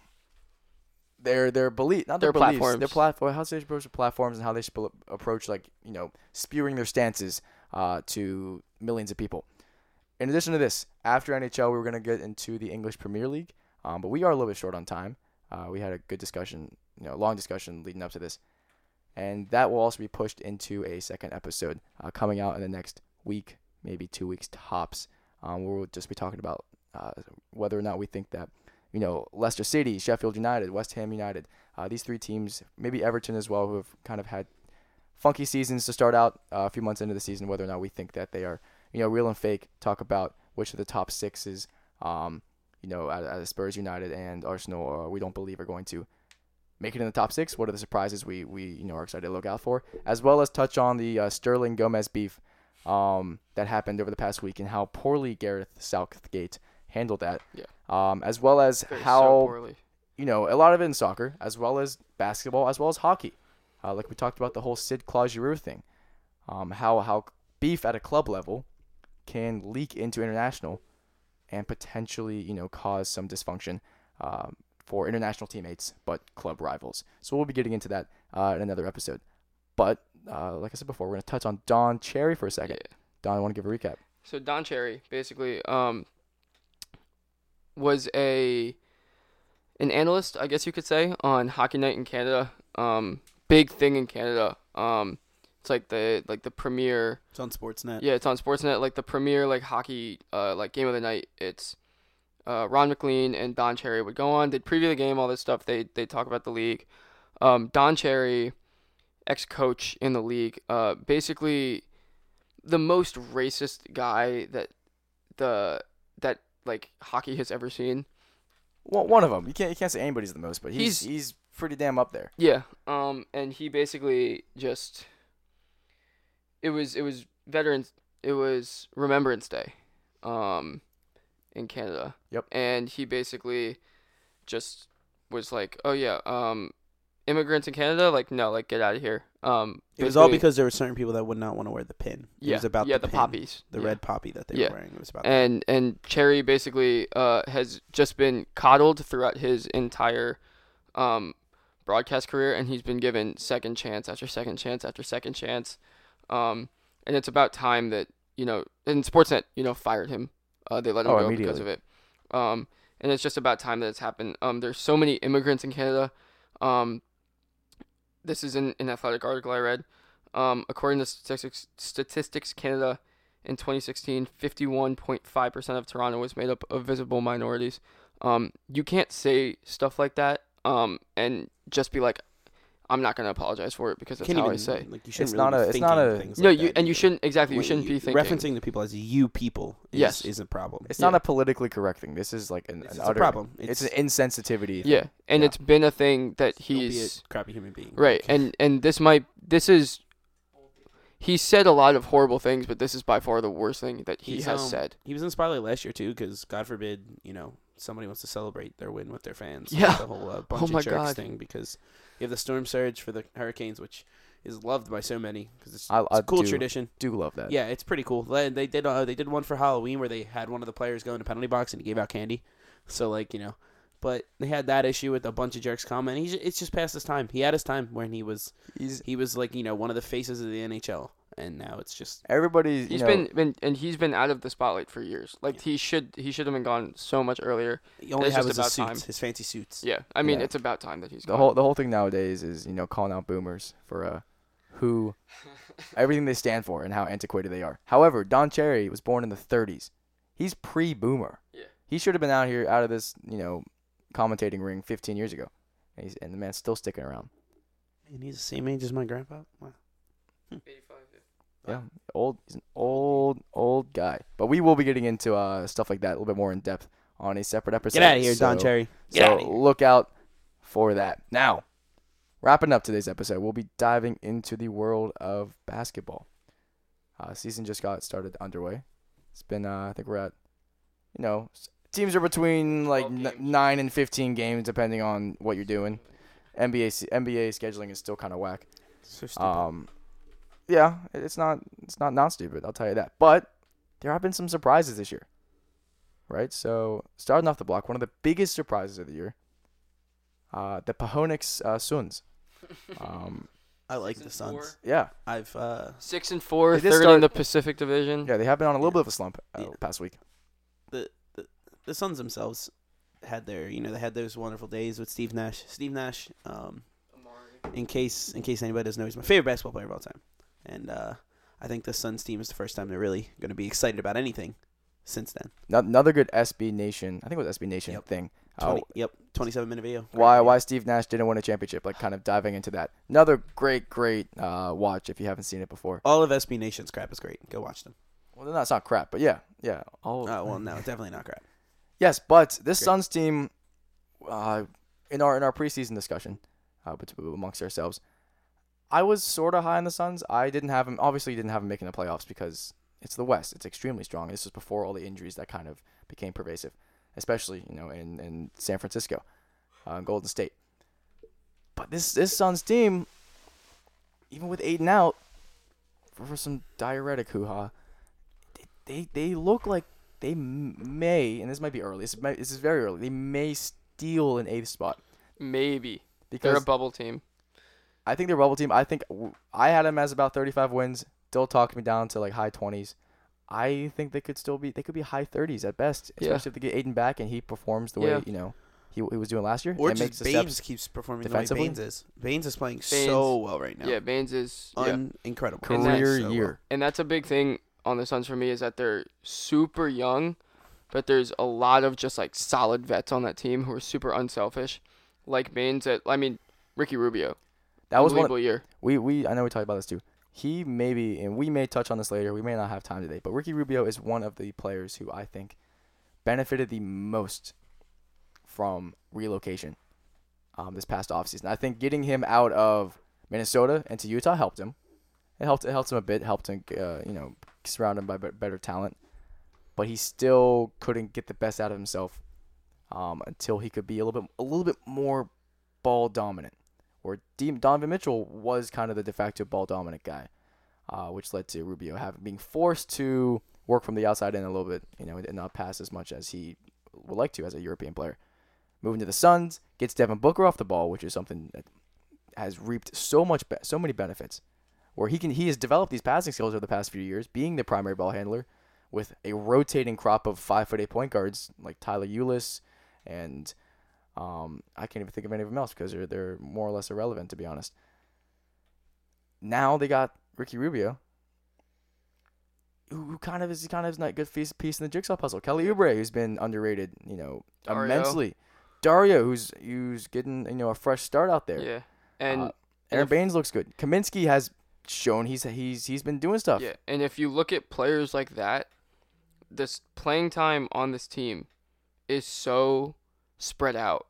their their belief, not their, Their beliefs, platforms. their platform, how they should approach their platforms and how they should approach like you know spewing their stances uh, to millions of people. In addition to this, after NHL, we were gonna get into the English Premier League, um, but we are a little bit short on time. Uh, we had a good discussion, you know, long discussion leading up to this, and that will also be pushed into a second episode uh, coming out in the next week, maybe two weeks tops. Um, we'll just be talking about uh, whether or not we think that, you know, Leicester City, Sheffield United, West Ham United, uh, these three teams, maybe Everton as well, who have kind of had funky seasons to start out uh, a few months into the season, whether or not we think that they are, you know, real and fake. Talk about which of the top sixes, um, you know, out of Spurs, United, and Arsenal, uh, we don't believe are going to make it in the top six. What are the surprises we we you know are excited to look out for, as well as touch on the uh, Sterling Gomez beef um, that happened over the past week and how poorly Gareth Southgate handled that. Yeah. Um, as well as Very- how poorly. you know a lot of it in soccer, as well as basketball, as well as hockey. Uh, like we talked about the whole Sid Claude Giroux thing. Um, how how beef at a club level can leak into international and potentially you know cause some dysfunction um, for international teammates, but club rivals. So we'll be getting into that uh, in another episode. But uh, like I said before, we're going to touch on Don Cherry for a second. Yeah. Don, I want to give a recap. So Don Cherry basically um, was a an analyst, I guess you could say, on Hockey Night in Canada. Um, big thing in Canada. Um, it's like the like the premier. It's on Sportsnet. Yeah, it's on Sportsnet. Like the premier like hockey uh, like game of the night. It's uh, Ron MacLean and Don Cherry would go on. They'd preview the game, all this stuff. They they talk about the league. Um, Don Cherry, ex coach in the league, uh, basically the most racist guy that the that like hockey has ever seen. Well, one of them. You can't you can't say anybody's the most, but he's He's- he's, pretty damn up there. Yeah. Um, and he basically just it was it was Veterans it was Remembrance Day, um, in Canada. Yep. And he basically just was like, oh yeah, um, immigrants in Canada, like no, like get out of here. Um, It was all because there were certain people that would not want to wear the pin. It yeah, was about yeah the, the, pin, poppies, the yeah. red poppy that they Yeah. were wearing. It was about that. and and Cherry basically uh, has just been coddled throughout his entire um, broadcast career, and he's been given second chance after second chance after second chance, um, and it's about time that you know, and Sportsnet you know fired him. Uh, they let him Oh, go because of it, um, and it's just about time that it's happened. Um, there's so many immigrants in Canada. Um, this is in an athletic article I read. Um, according to Statistics, Statistics Canada, in 2016, 51.5% of Toronto was made up of visible minorities. Um, you can't say stuff like that um, and just be like, I'm not going to apologize for it because that's Can't how even, I say. Like, you shouldn't It's really not be a- it's thinking not a- No, like you that and you shouldn't exactly. You shouldn't be thinking. referencing the people as you people. Is, Yes. is a problem. It's Yeah. not a politically correct thing. This is like an, It's, an it's a problem. It's, It's, an insensitivity. thing. Yeah, and Yeah. it's been a thing that don't be a he's crappy human being. right, and and this might this is. He said a lot of horrible things, but this is by far the worst thing that he He's, has um, said. He was in the spotlight last year too, because God forbid, you know, somebody wants to celebrate their win with their fans. like Yeah. the whole uh, bunch Oh of jerks God. thing. Because you have the storm surge for the Hurricanes, which is loved by so many because it's, I- it's I a cool do. tradition. Do love that. Yeah, it's pretty cool. They, they did uh, they did one for Halloween where they had one of the players go in the penalty box and he gave out candy. So like you know, but they had that issue with a bunch of jerks come and he's it's just past his time. He had his time when he was He's he was like you know one of the faces of the NHL, and now it's just everybody. He's you know, been, been and he's been out of the spotlight for years. Like he should he should have been gone so much earlier. you only It's have just his about suits, time. his fancy suits. Yeah, I mean Yeah. it's about time that he's the gone. whole the whole thing nowadays is you know calling out boomers for uh who everything they stand for and how antiquated they are. However, Don Cherry was born in the 30s. He's pre-boomer. Yeah. He should have been out here out of this you know commentating ring 15 years ago, and, he's, and the man's still sticking around. And he's the same age as my grandpa. Wow. Yeah, old. He's an old old guy. But we will be getting into uh stuff like that a little bit more in depth on a separate episode. Get out of here, Don Cherry. Get so out look out for that. Now, wrapping up today's episode, we'll be diving into the world of basketball. Uh, season just got started underway. It's been, uh, I think we're at, you know, teams are between like n- nine and fifteen games depending on what you're doing. NBA NBA scheduling is still kind of whack. So stupid. Um, yeah, it's not it's not not stupid. I'll tell you that. But there have been some surprises this year, right? So starting off the block, one of the biggest surprises of the year, uh, the Pahonix uh, Suns. Um, I like Six the and Suns. four. yeah, I've uh, Six and four, They did third start- in the Pacific Division. yeah, they have been on a little bit of a slump uh, Yeah. past week. the Suns themselves had their you know they had those wonderful days with Steve Nash. Steve Nash, um, in case in case anybody doesn't know, he's my favorite basketball player of all time, and uh, I think the Suns team is the first time they're really going to be excited about anything since then. Another good SB Nation, I think it was SB Nation Yep. thing. Uh, 20, yep, twenty-seven minute video. Great why video. why Steve Nash didn't win a championship? Like kind of diving into that. Another great great uh, watch if you haven't seen it before. All of SB Nation's crap is great. Go watch them. Well, that's not crap, but yeah, yeah. All, Oh well, no, definitely not crap. Yes, but this Great. Suns team, uh, in our in our preseason discussion, uh, amongst ourselves, I was sort of high on the Suns. I didn't have them. Obviously, you didn't have them making the playoffs because it's the West. It's extremely strong. This was before all the injuries that kind of became pervasive, especially you know in in San Francisco, uh, Golden State. But this this Suns team, even with Ayton out, for, for some diuretic hoo ha, they, they they look like they may, and this might be early. This, might, this is very early. They may steal an eighth spot Maybe because they're a bubble team. I think their bubble team. I think I had them as about 35 wins. Still talked me down to like high 20s. I think they could still be. They could be high 30s at best, Yeah. especially if they get Ayton back and he performs the way you know he, he was doing last year. Or and just makes the Baynes steps. keeps performing the way defensively. Baynes is. Baynes is playing Baynes- so well right now. Yeah, Baynes is yeah. Un- incredible. And that's- career So well. year. and that's a big thing on the Suns for me is that they're super young, but there's a lot of just like solid vets on that team who are super unselfish, like Baynes. At I mean, Ricky Rubio. That was one. year. We we I know we talked about this too. He maybe and we may touch on this later. We may not have time today, but Ricky Rubio is one of the players who I think benefited the most from relocation um, this past offseason. I think getting him out of Minnesota and to Utah helped him. It helped it helped him a bit. Helped him uh, you know surround him by better talent, but he still couldn't get the best out of himself um, until he could be a little bit a little bit more ball dominant or D- Donovan Mitchell was kind of the de facto ball dominant guy, uh, which led to Rubio having being forced to work from the outside in a little bit, you know, and not pass as much as he would like to as a European player. Moving to the Suns gets Devin Booker off the ball, which is something that has reaped so much, be- so many benefits. Where he can, he has developed these passing skills over the past few years, being the primary ball handler, with a rotating crop of five foot eight point guards like Tyler Ulis and um, I can't even think of any of them else because they're they're more or less irrelevant to be honest. Now they got Ricky Rubio, who, kind of is kind of is not good piece piece in the jigsaw puzzle. Kelly Oubre, who's been underrated, you know, Dario. immensely. Dario, who's who's getting you know a fresh start out there. Yeah, and Uh, Aron if- Baynes looks good. Kaminsky has shown he's he's he's been doing stuff. yeah, and if you look at players like that, this playing time on this team is so spread out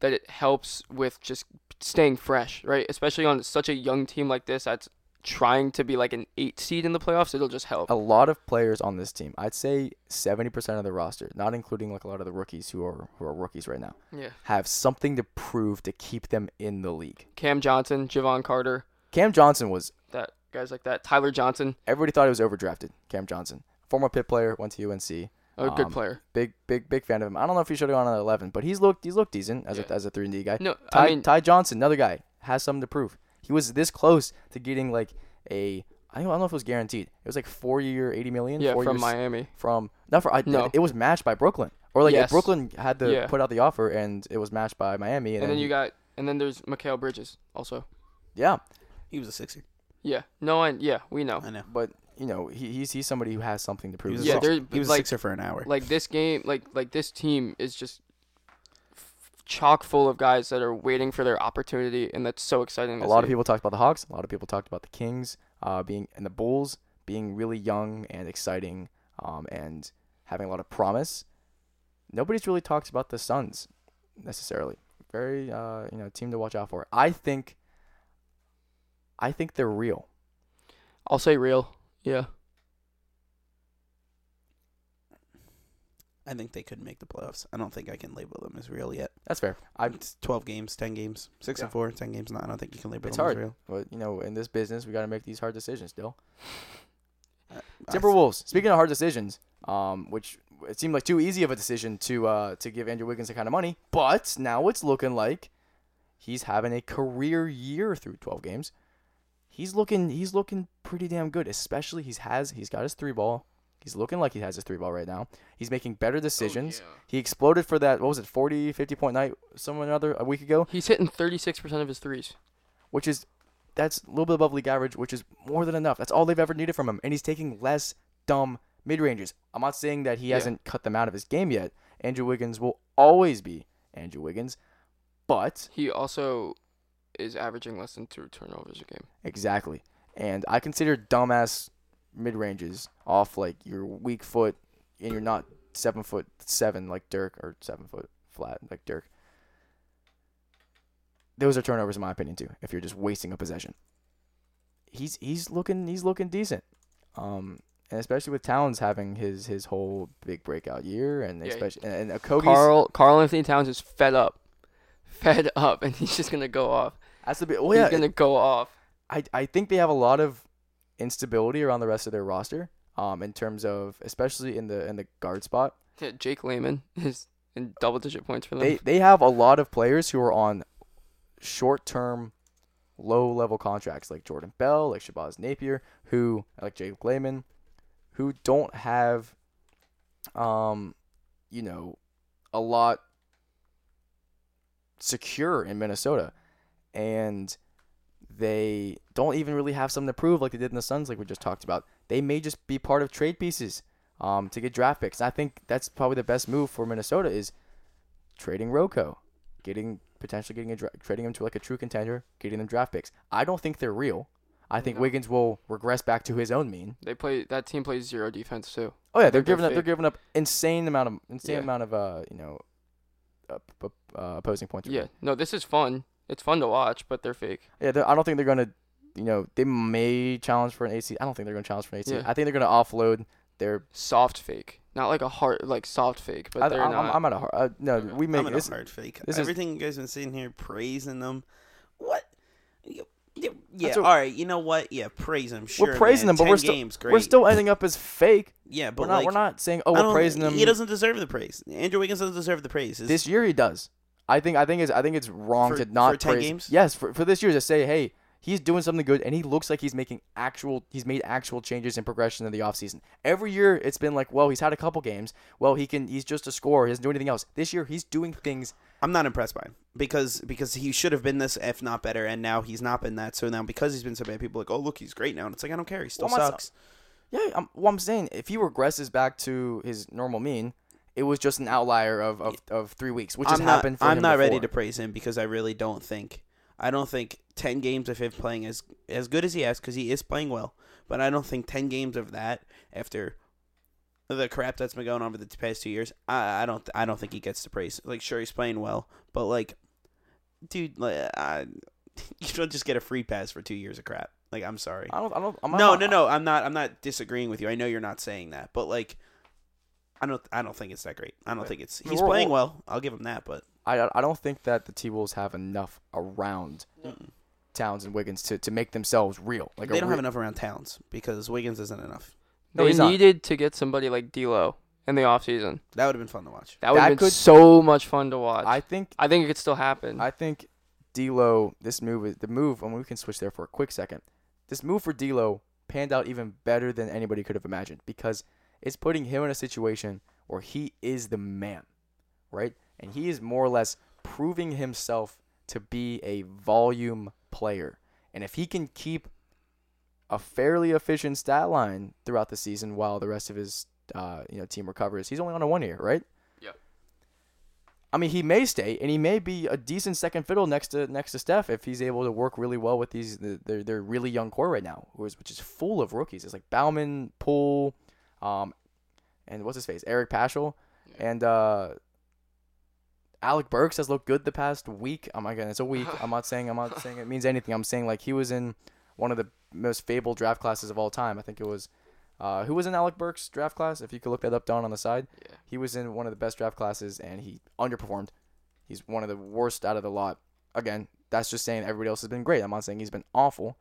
that it helps with just staying fresh, right? Especially on such a young team like this that's trying to be like an eight seed in the playoffs. It'll just help. a lot of players on this team. I'd say seventy percent of the roster, not including like a lot of the rookies who are who are rookies right now, Yeah. have something to prove to keep them in the league. Cam Johnson, Jevon Carter, Cam Johnson was that guys like that. Tyler Johnson, everybody thought he was overdrafted. Cam Johnson, former Pitt player, went to UNC. A good Um, player. Big big big fan of him. I don't know if he should have gone on eleven, but he's looked he's looked decent as Yeah. a as a three and D guy. No, Ty, I mean Ty Johnson, another guy, has something to prove. He was this close to getting like a I don't, know if it was guaranteed. It was like four year, eighty million. yeah, four from years, Miami. from not for I, No. it was matched by Brooklyn or like Yes. Brooklyn had to Yeah. put out the offer and it was matched by Miami and, And then he- you got and then there's Mikal Bridges also. yeah He was a sixer. Yeah. No, and yeah, we know. I know. but you know he, he's he's somebody who has something to prove was, Yeah, well. he was like- a sixer for an hour. Like this game, like like this team is just chock full of guys that are waiting for their opportunity, and that's so exciting. a to lot of people talked about the Hawks a lot of people talked about the Kings uh, being and the Bulls being really young and exciting um, and having a lot of promise nobody's really talked about the Suns necessarily very uh, you know team to watch out for I think I think they're real I'll say real. Yeah. I think they could make the playoffs. I don't think I can label them as real yet. that's fair I It's 12 games, 10 games, 6 Yeah. and 4, 10 games. No, I don't think you can label It's them hard. as real. but you know in this business we got to make these hard decisions still I- Timberwolves. Speaking of hard decisions, um, which it seemed like too easy of a decision to uh, to give Andrew Wiggins the kind of money, but now it's looking like he's having a career year through 12 games. He's looking he's looking pretty damn good. Especially he's has he's got his three ball. He's looking like he has his three ball right now. He's making better oh, decisions. He exploded for that what was it 40 50 point night someone or other a week ago, He's hitting 36% of his threes. which is that's a little bit above league average, which is more than enough. That's all they've ever needed from him, and he's taking less dumb mid ranges. I'm not saying that he Yeah. hasn't cut them out of his game yet. Andrew Wiggins will always be Andrew Wiggins, but He also is averaging less than two turnovers a game. exactly, and I consider dumbass mid ranges off like your weak foot, and you're not seven foot seven like Dirk or seven foot flat like Dirk. Those are turnovers in my opinion too. If you're just wasting a possession, he's he's looking he's looking decent, um, and especially with Towns having his his whole big breakout year, and Yeah, especially and, and Karl Karl Anthony Towns is fed up. Fed up and he's just going to go off. That's the bit. Well, he's yeah, going to go off. I I think they have a lot of instability around the rest of their roster, um, in terms of especially in the in the guard spot. Yeah, Jake Layman is in double digit points for them. They they have a lot of players who are on short term, low level contracts like Jordan Bell, like Shabazz Napier, who like Jake Layman, who don't have, um, you know, a lot secure in Minnesota, and they don't even really have something to prove like they did in the Suns, like we just talked about. They may just be part of trade pieces um, to get draft picks. I think that's probably the best move for Minnesota is trading Roko, getting potentially getting a dra- trading him to like a true contender, getting them draft picks. I don't think they're real. I think No. Wiggins will regress back to his own mean. They play that team plays zero defense too. Oh yeah, they're they're giving up. They're giving up insane amount of insane Yeah. amount of uh you know, uh, p- uh, opposing points. Yeah, no, this is fun. It's fun to watch, but they're fake. Yeah, they're- I don't think they're gonna, you know, they may challenge for an AC. I don't think they're gonna challenge for an AC. Yeah. I think they're gonna offload their. Soft fake, not like a hard like soft fake, but I, they're I'm, not. I'm at a hard. Uh, no, Okay. we make I'm this. a hard fake. this is- Everything you guys been sitting here praising them. What? You- you- Yeah, That's all right. You know what? Yeah, praise them. Sure, we're praising man. them, but 10 we're still games, great. we're still ending up as fake. yeah, but we're not. like, we're not saying oh we're praising them. He doesn't deserve the praise. Andrew Wiggins doesn't deserve the praise. His- This year he does. I think I think it's I think it's wrong For- to not for 10 praise. games? Yes, for, for this year to say, hey, he's doing something good and he looks like he's making actual he's made actual changes in progression in the offseason. Every year it's been like, well, he's had a couple games. Well, he can he's just a scorer, he doesn't do anything else. This year he's doing things I'm not impressed by him because because he should have been this, if not better, and now he's not been that. So now because he's been so bad, people are like, oh look, he's great now, and it's like I don't care. He still Well, sucks. Yeah, I'm, well, I'm saying if he regresses back to his normal mean, it was just an outlier of, of, of three weeks, which has I'm not, happened for I'm not ready to praise him because I really don't think I don't think ten games of him playing as as good as he has because he is playing well, but I don't think ten games of that after the crap that's been going on for the past two years, I, I don't I don't think he gets the praise. Like sure he's playing well, but like, dude, like, I, you don't just get a free pass for two years of crap. Like I'm sorry. I don't. I don't. I'm no, not, no, no. I'm not. I'm not disagreeing with you. I know you're not saying that, but like, I don't. I don't think it's that great. I don't Yeah. think it's. He's we're- playing well. I'll give him that, but I, I don't think that the T Wolves have enough around mm-mm. Towns and Wiggins to, to make themselves real. Like they don't re- have enough around Towns because Wiggins isn't enough. No, they he's not. needed to get somebody like D'Lo in the offseason. That would have been fun to watch. That would That have been could- so much fun to watch. I I, think think it could still happen. I think D'Lo. This move is the move. And we can switch there for a quick second. This move for D'Lo panned out even better than anybody could have imagined because it's putting him in a situation where he is the man, right? And he is more or less proving himself to be a volume player. And if he can keep a fairly efficient stat line throughout the season while the rest of his uh, you know team recovers, he's only on a one year, right? Yep. I mean, he may stay, and he may be a decent second fiddle next to next to Steph if he's able to work really well with these. the- They're they're really young core right now, which is full of rookies. It's like Bowman, Poole, um, and what's his face, Eric Paschall, and uh, Alec Burks has looked good the past week. Oh my god, it's a week. I'm not saying I'm not saying it means anything. I'm saying like he was in one of the most fabled draft classes of all time. I think it was. Uh, who was in Alec Burks' draft class? If you could look that up down on the side. Yeah. He was in one of the best draft classes and he underperformed. He's one of the worst out of the lot. Again, that's just saying everybody else has been great. I'm not saying he's been awful.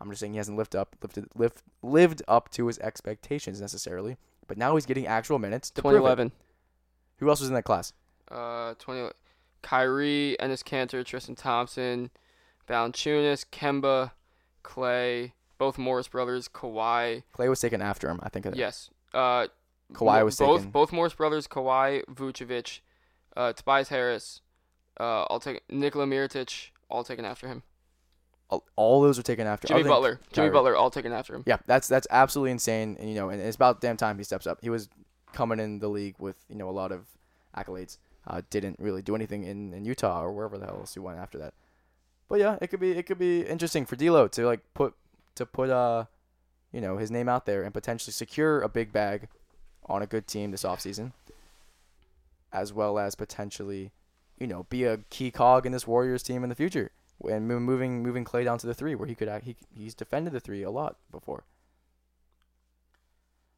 I'm just saying he hasn't lived up lived lived, lived up to his expectations necessarily. But now he's getting actual minutes. To prove it. 2011. Who else was in that class? Uh, 20. Kyrie, Enes Kanter, Tristan Thompson, Valanciunas, Kemba, Klay, both Morris brothers, Kawhi. Klay was taken after him. I think. Yes. Uh, Kawhi was both taken. both Morris brothers, Kawhi, Vucevic, uh, Tobias Harris, uh, all taken. Nikola Mirotic, all taken after him. All, those are taken after. Jimmy Butler, Jimmy Butler, all taken after him. Yeah, that's that's absolutely insane. And you know, and it's about damn time he steps up. He was coming in the league with you know a lot of accolades. Uh, didn't really do anything in, in Utah or wherever the hell else he went after that. But yeah, it could be it could be interesting for D'Lo to like put to put uh you know his name out there and potentially secure a big bag on a good team this offseason, as well as potentially you know be a key cog in this Warriors team in the future and moving moving Klay down to the three where he could act, he he's defended the three a lot before.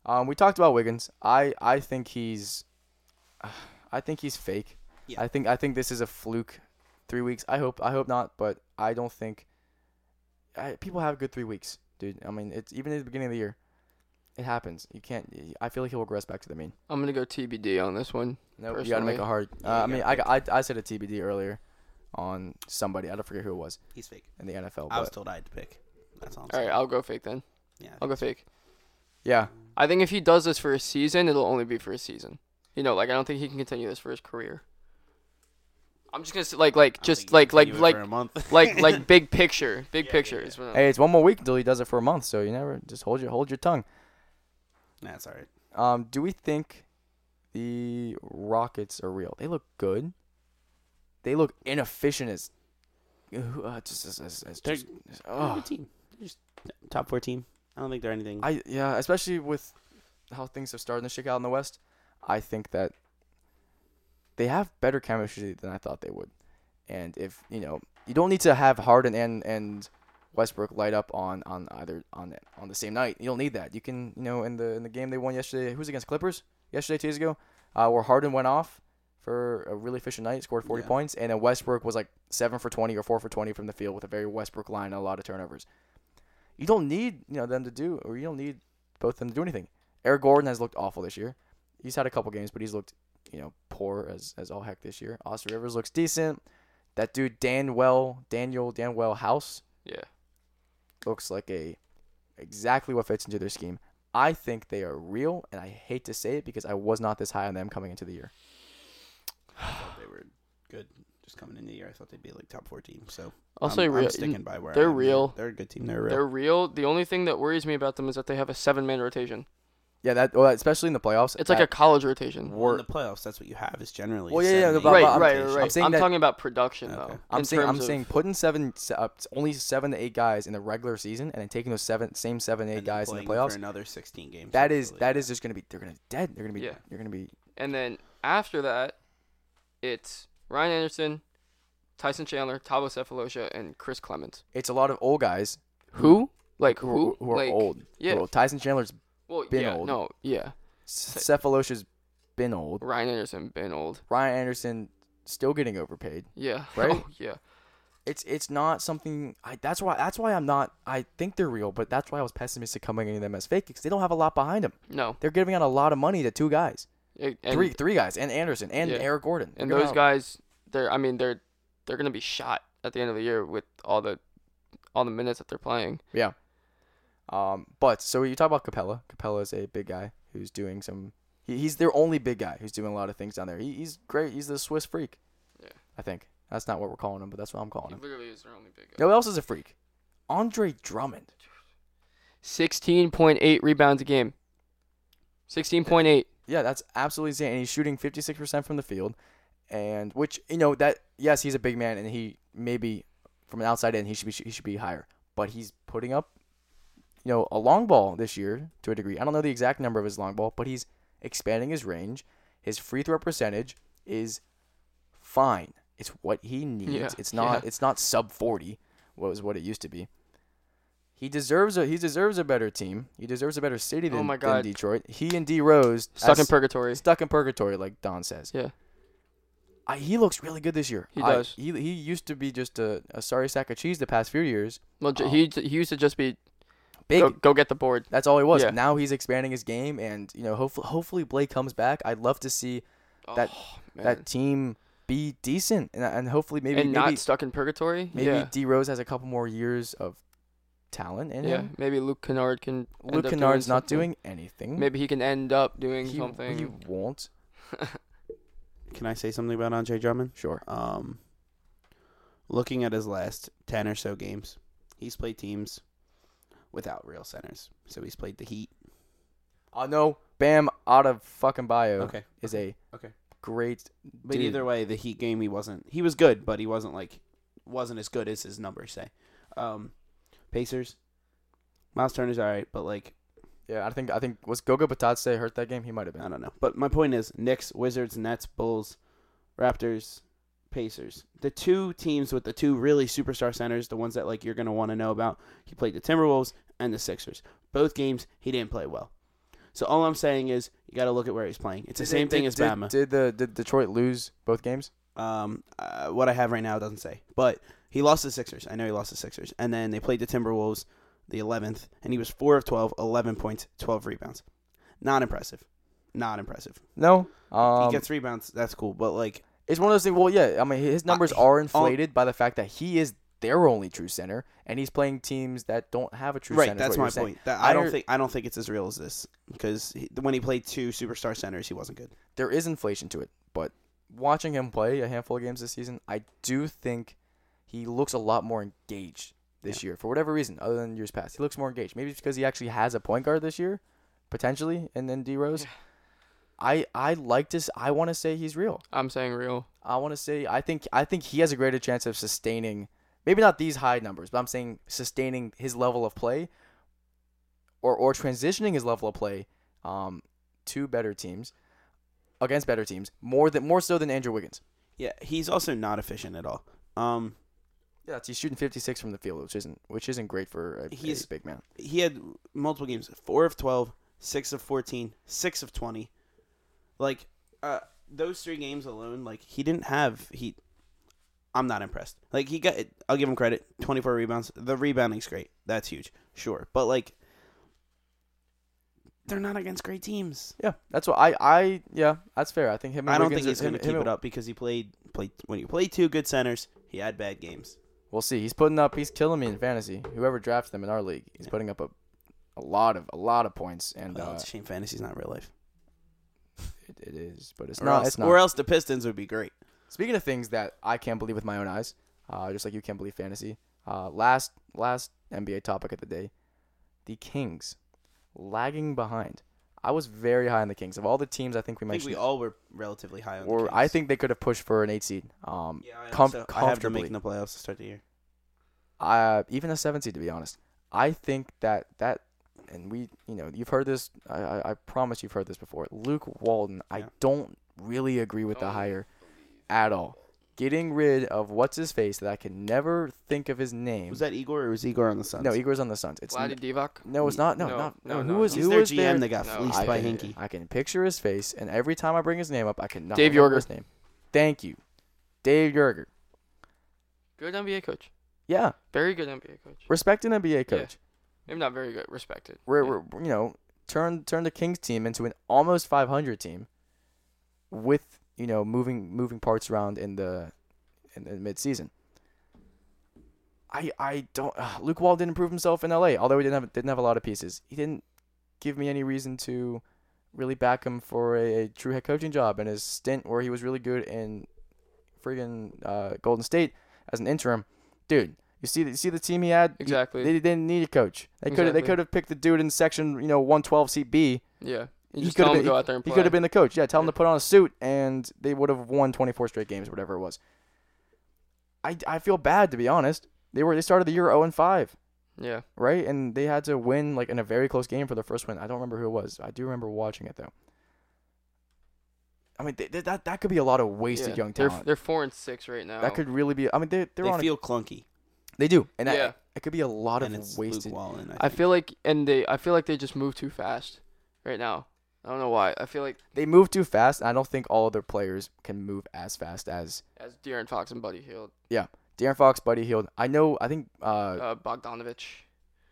Um, we talked about Wiggins. I I think he's, I think he's fake. Yeah. I think I think this is a fluke. Three weeks. I hope I hope not, but I don't think. I, people have good three weeks, dude. I mean, it's even at the beginning of the year. It happens. You can't. I feel like he'll regress back to the mean. I'm gonna go TBD on this one. No, you gotta make a hard. Uh, Yeah, I mean, I, I I said a TBD earlier, on somebody. I don't forget who it was He's fake. in the NFL. I was But told I had to pick. That's all. I'm All right, saying. I'll go fake then. yeah. I I'll go think fake. yeah, I think if he does this for a season, it'll only be for a season. You know, like I don't think he can continue this for his career. I'm just gonna say, like like just like like like a month. like like big picture, big Yeah, picture. yeah, yeah. is what I'm- hey, it's one more week until he does it for a month. So you never just hold your hold your tongue. That's all right. Um, do we think the Rockets are real? They look good. They look inefficient as. Uh, just, as, as, as They're- just, They're a good team. They're just top four team. I don't think they're anything. I yeah, especially with how things have started to shake out in the West. I think that they have better chemistry than I thought they would. And if you know, you don't need to have Harden and and Westbrook light up on on either on on the same night. You don't need that. You can you know in the in the game they won yesterday. Who's against Clippers yesterday, two days ago, uh, where Harden went off for a really efficient night, scored 40 Yeah. points, and then Westbrook was like seven for 20 or four for 20 from the field with a very Westbrook line and a lot of turnovers. You don't need you know them to do, or you don't need both of them to do anything. Eric Gordon has looked awful this year. He's had a couple games, but he's looked you know poor as as all heck this year. Austin Rivers looks decent. That dude Danuel Daniel Danuel House Yeah. looks like a exactly what fits into their scheme. I think they are real, and I hate to say it because I was not this high on them coming into the year. I thought they were good just coming in the year. I thought they'd be like top four team. So I'll I'm, say I'm real. sticking by where they're am. real. They're a good team. They're real. They're real. The only thing that worries me about them is that they have a seven man rotation. Yeah, that well, especially in the playoffs. It's like a college rotation. Well, in the playoffs, that's what you have is generally. Well, a yeah, yeah, no, but- right, but right, right, right. I'm saying I'm that- talking about production Okay. though. I'm saying I'm of- saying putting seven uh, only seven to eight guys in the regular season and then taking those seven same seven to eight guys in the playoffs. for another 16 games. That is hopefully. that is just gonna be they're gonna dead. They're gonna be Yeah. you're gonna be And then after that, it's Ryan Anderson, Tyson Chandler, Thabo Sefolosha, and Chris Clemons. it's a lot of old guys Who? Like who, who? who are like, old. Yeah. Well, Tyson Chandler's Well, been yeah. old. No. Yeah. Sefolosha's been old. Ryan Anderson been old. Ryan Anderson still getting overpaid. Yeah. Right? Oh, yeah. It's it's not something. I that's why that's why I'm not. I think they're real, but that's why I was pessimistic coming into them as fake because they don't have a lot behind them. No. They're giving out a lot of money to two guys, and, three three guys, and Anderson and Yeah. Eric Gordon. and those guys, they're. I mean, they're they're gonna be shot at the end of the year with all the all the minutes that they're playing. Yeah. Um, but so you talk about Capela. Capela is a big guy who's doing some. He, he's their only big guy who's doing a lot of things down there. He, he's great. He's the Swiss freak. Yeah. I think that's not what we're calling him, but that's what I'm calling He him. literally is their only big guy. Who else is a freak? Andre Drummond. Sixteen point eight rebounds a game. Sixteen point eight. Yeah, that's absolutely insane. And he's shooting 56% from the field, and which you know that yes, he's a big man, and he maybe from an outside in he should be he should be higher, but he's putting up, you know, a long ball this year to a degree. I don't know the exact number of his long ball, but he's expanding his range. His free throw percentage is fine. It's what he needs. Yeah, It's not. yeah. It's not sub 40. What was what it used to be. He deserves a he deserves a better team. He deserves a better city than, Oh than, my than God. Detroit. He and D Rose Stuck in purgatory. stuck in purgatory, like Don says. Yeah. I, he looks really good this year. He I- does. he he used to be just a, a sorry sack of cheese the past few years. Well, Oh. he he used to just be Big. go, go get the board. That's all he was. Yeah. Now he's expanding his game, and you know, hopefully, hopefully Blake comes back. I'd love to see oh, That- oh, that team be decent, and, and hopefully maybe and maybe not stuck in purgatory. maybe yeah. D Rose has a couple more years of talent in Yeah. him. Maybe Luke Kennard can. end Luke up doing Kennard's not something. doing anything. Maybe he can end up doing he, something. he won't. Can I say something about Andre Drummond? Sure. Um, looking at his last 10 or so games, he's played teams without real centers. So he's played the Heat. I no, Bam out of fucking bio Okay. is a Okay. great. But dude. either way, the Heat game, he wasn't. He was good, but he wasn't like wasn't as good as his numbers say. Um, Pacers, Miles Turner's all right, but like Yeah, I think I think was Goga Bitadze hurt that game? He might have been. I don't know. But my point is, Knicks, Wizards, Nets, Bulls, Raptors, Pacers. The two teams with the two really superstar centers, the ones that like you're gonna want to know about. He played the Timberwolves and the Sixers. Both games he didn't play well. So all I'm saying is you got to look at where he's playing. It's the Did same they- thing as did, Bama. Did the did Detroit lose both games? Um, uh, what I have right now doesn't say, but he lost the Sixers. I know he lost the Sixers, and then they played the Timberwolves. the 11th, and he was 4 of 12, 11 points, 12 rebounds. Not impressive. Not impressive. No, um, he gets rebounds, that's cool, but like it's one of those things. Well, yeah, I mean his numbers he- are inflated by the fact that he is their only true center, and he's playing teams that don't have a true right, center. is that's my point. That, I I don't think I don't think it's as real as this because he, when he played two superstar centers, he wasn't good. There is inflation to it, but watching him play a handful of games this season, I do think he looks a lot more engaged this year for whatever reason, other than years past. He looks more engaged. Maybe it's because he actually has a point guard this year, potentially, and then D Rose. I I like this. I want to say he's real. I'm saying real. I want to say I think I think he has a greater chance of sustaining maybe not these high numbers, but I'm saying sustaining his level of play or or transitioning his level of play um, to better teams against better teams more than more so than Andrew Wiggins. Yeah, he's also not efficient at all. Um, Yeah, he's shooting 56 from the field, which isn't which isn't great for a, He's- a big man. he had multiple games 4 of 12 6 of 14 6 of 20 like uh those three games alone like he didn't have he i'm not impressed like he got i'll give him credit 24 rebounds the rebounding's great that's huge sure but like they're not against great teams Yeah, that's what I I yeah, that's fair. I think him. And i don't Wiggins think he's going to keep him it up because he played played when you play two good centers he had bad games We'll see. He's putting up. He's killing me in fantasy. Whoever drafts them in our league, he's putting up a, a lot of a lot of points, and well, uh, it's a shame fantasy's not real life it, it is. But it's or, not. else, It's not. or else the pistons would be great Speaking of things that I can't believe with my own eyes, uh, just like you can't believe fantasy. Uh, last last NBA topic of the day, the Kings lagging behind. I was very high on the Kings. Of all the teams, I think we i think mentioned, we all were relatively high on the or I think they could have pushed for an eight seed. Um, Yeah, I, com- also, I have them making the playoffs to start the year. uh, even a seven seed to be honest. I think that that, and we, you know, you've heard this. I, I, I promise you've heard this before. Luke Walton. I don't really agree with the Don't hire at all. Getting rid of what's his face that I can never think of his name. Was that Igor or was Igor on the Suns? no, Igor's on the Suns. It's Vladdy n- Divac. no, it's not. No, No, not, no. no, Who was He's who their was GM there? that got No, fleeced I by can, Hinkie. I can picture his face, and every time I bring his name up, I can Dave remember Yorger. his name. Thank you, Dave Joerger. Good NBA coach. Yeah, Very good NBA coach. respected NBA coach. Yeah. Maybe not very good. Respected. we're, Yeah. we're you know turn turn the Kings team into an almost 500 team with you know moving moving parts around in the in the mid season. I I don't uh, Luke Wall didn't prove himself in LA, although he didn't have didn't have a lot of pieces. He didn't give me any reason to really back him for a, a true head coaching job. And his stint where he was really good in friggin' uh, Golden State as an interim, dude. You see, the, you see the team he had. He- Exactly. they didn't need a coach. They could they could have picked the dude in section you know 112 seat B. Yeah. You He just could tell have him been to go out there and he could have been the coach. Yeah, tell him Yeah. to put on a suit and they would have won 24 straight games, whatever it was. I, I feel bad to be honest. They were they started the year 0 and 5, Yeah. right? And they had to win like in a very close game for the first win. I don't remember who it was. I do remember watching it though. I mean, they, they- that that could be a lot of wasted yeah. young they're, talent. they're four and six right now. that could really be. I mean, they they're They on. a, feel clunky. they do, and that, Yeah. it could be a lot and of it's wasted. Luke Walton. I feel like and they I feel like they just move too fast right now. I don't know why. I feel like They move too fast. and I don't think all other players can move as fast as as De'Aaron Fox and Buddy Hield, Yeah, De'Aaron Fox, Buddy Hield. I know. I think uh, uh, Bogdanovich,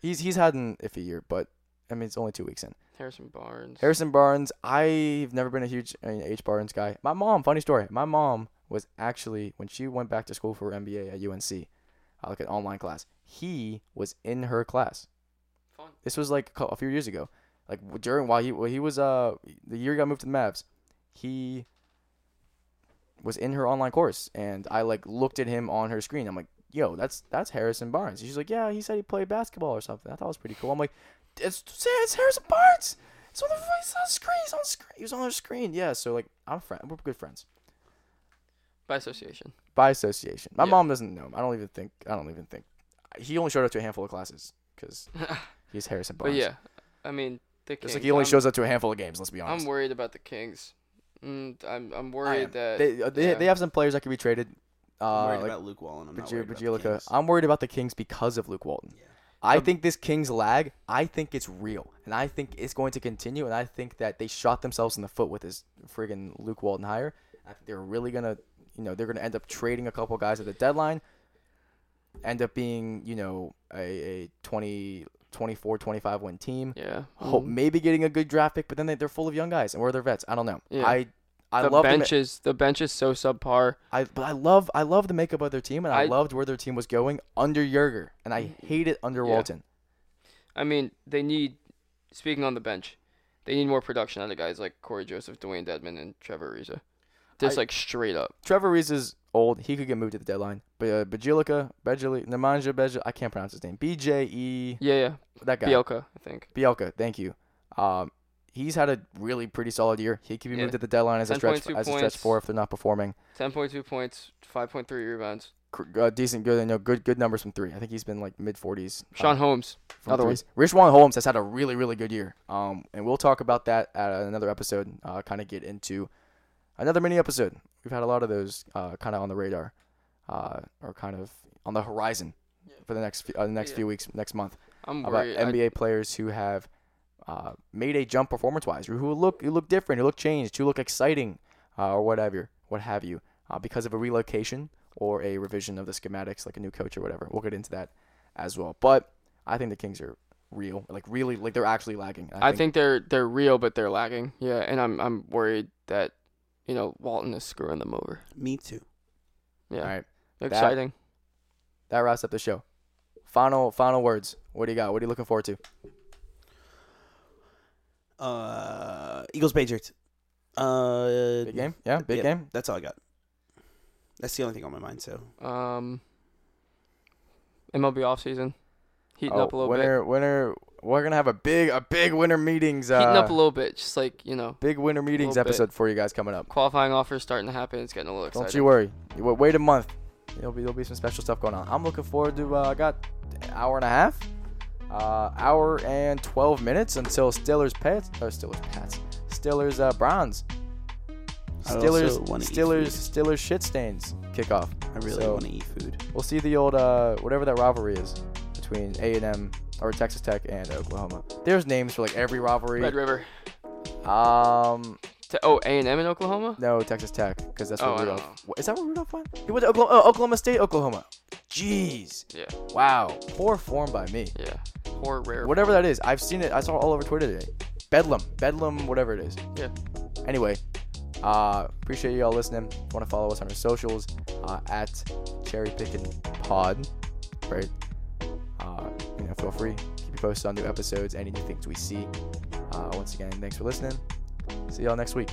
he's he's had an iffy year, but I mean it's only two weeks in. Harrison Barnes. Harrison Barnes. I've never been a huge I mean, H Barnes guy. My mom. Funny story. My mom was actually when she went back to school for MBA at UNC, uh, like an online class. He was in her class. Fun. This was like a few years ago. Like during while he while he was uh the year he got moved to the Mavs, he was in her online course, and I like looked at him on her screen. I'm like, yo, that's that's Harrison Barnes. She's like, yeah, he said he played basketball or something. I thought it was pretty cool. I'm like, it's it's Harrison Barnes. It's on the it's on screen. He's on screen. He was on her screen. Yeah. So like, I'm friend. We're good friends by association. by association. My Yeah. mom doesn't know him. I don't even think. I don't even think. He only showed up to a handful of classes because he's Harrison Barnes. but Barnes. yeah, I mean the Just Kings. like he only I'm, shows up to a handful of games. Let's be honest. I'm worried about the Kings. Mm, I'm I'm worried that they uh, they, yeah. they have some players that could be traded. I'm Uh, worried like about Luke Walton. I'm not Baj- worried about the Kings. I'm worried about the Kings because of Luke Walton. Yeah. I Um, think this Kings lag. I think it's real, and I think it's going to continue. And I think that they shot themselves in the foot with this friggin' Luke Walton hire. I think they're really gonna, you know, they're gonna end up trading a couple guys at the deadline. End up being, you know, a, a 20, 24, 25 win team. Yeah. Hope Mhm. maybe getting a good draft pick, but then they, they're full of young guys and where are their vets? I don't know. Yeah. I I the love the, bench is the bench is so subpar. I but I love I love the makeup of their team and I, I- loved where their team was going under Joerger and I hate it under Yeah. Walton. I mean, they need. Speaking on the bench, they need more production out of guys like Cory Joseph, Dewayne Dedmon, and Trevor Ariza. Just I- like straight up. Trevor is old. He could get moved at the deadline. But uh, Bajilica, Bejali, Nemanja Bejali, I can't pronounce his name. B J E Yeah, yeah. that guy. Bielka, I think. Bielka, thank you. Um, he's had a really pretty solid year. He could be Yeah. moved at the deadline as a stretch 10.2 as a stretch points. four if they're not performing. Ten point two points, five point three rebounds. Uh, decent, good, you know, good, good numbers from three. I think he's been like mid forties. Sean Holmes. from Another one. Richaun Holmes has had a really, really good year. Um, and we'll talk about that at another episode. Uh, kind of get into another mini episode. We've had a lot of those uh, kind of on the radar, uh, or kind of on the horizon for the next few, uh, the next Yeah. few weeks, next month I'm about worried. I- NBA players who have uh, made a jump performance-wise, or who look who look different, who look changed, who look exciting, uh, or whatever, what have you, uh, because of a relocation or a revision of the schematics, like a new coach or whatever. We'll get into that as well. But I think the Kings are real, like really, like they're actually lagging. I think they're they're real, but they're lagging. Yeah, and I'm I'm worried that, you know, Walton is screwing them over. Me too. Yeah, All right, exciting. that wraps up the show. Final final words. What do you got? What are you looking forward to? Uh, Eagles Patriots. Uh, Big game, yeah, big yeah. game. That's all I got. That's the only thing on my mind. So Um, MLB offseason, heating Oh, up a little bit. winter, winter. We're gonna have a big, a big winter meetings. Uh, Heating up a little bit, just like you know, big winter meetings little bit. episode for you guys coming up. qualifying offers starting to happen. It's getting a little exciting. Don't you worry. You wait a month. There'll be there'll be some special stuff going on. I'm looking forward to. Uh, I got an hour and a half, uh, hour and twelve minutes until Steelers Pats or Steelers Pats Steelers uh, Browns. I Steelers also wanna eat Steelers. Steelers shit stains kickoff. I really So- want to eat food. We'll see the old uh, whatever that rivalry is between A and M or Texas Tech and Oklahoma. There's names for like every rivalry. Red River. Um, Te- oh, A and M in Oklahoma. no Texas Tech because that's Oh, where don't Rudolph. Wha- Is that where Rudolph went? He went to Oklahoma, oh, Oklahoma State, Oklahoma. Jeez. Yeah, Wow, poor form by me. yeah. Poor rare. Whatever that is, I've seen it. I saw it all over Twitter today. Bedlam, Bedlam, whatever it is. Yeah. Anyway, uh, appreciate you all listening. Want to follow us on our socials uh, at Cherry Pickin Pod, right? Uh, you know, feel free. Keep you posted on new episodes, any new things we see. Uh, once again, thanks for listening. See y'all next week.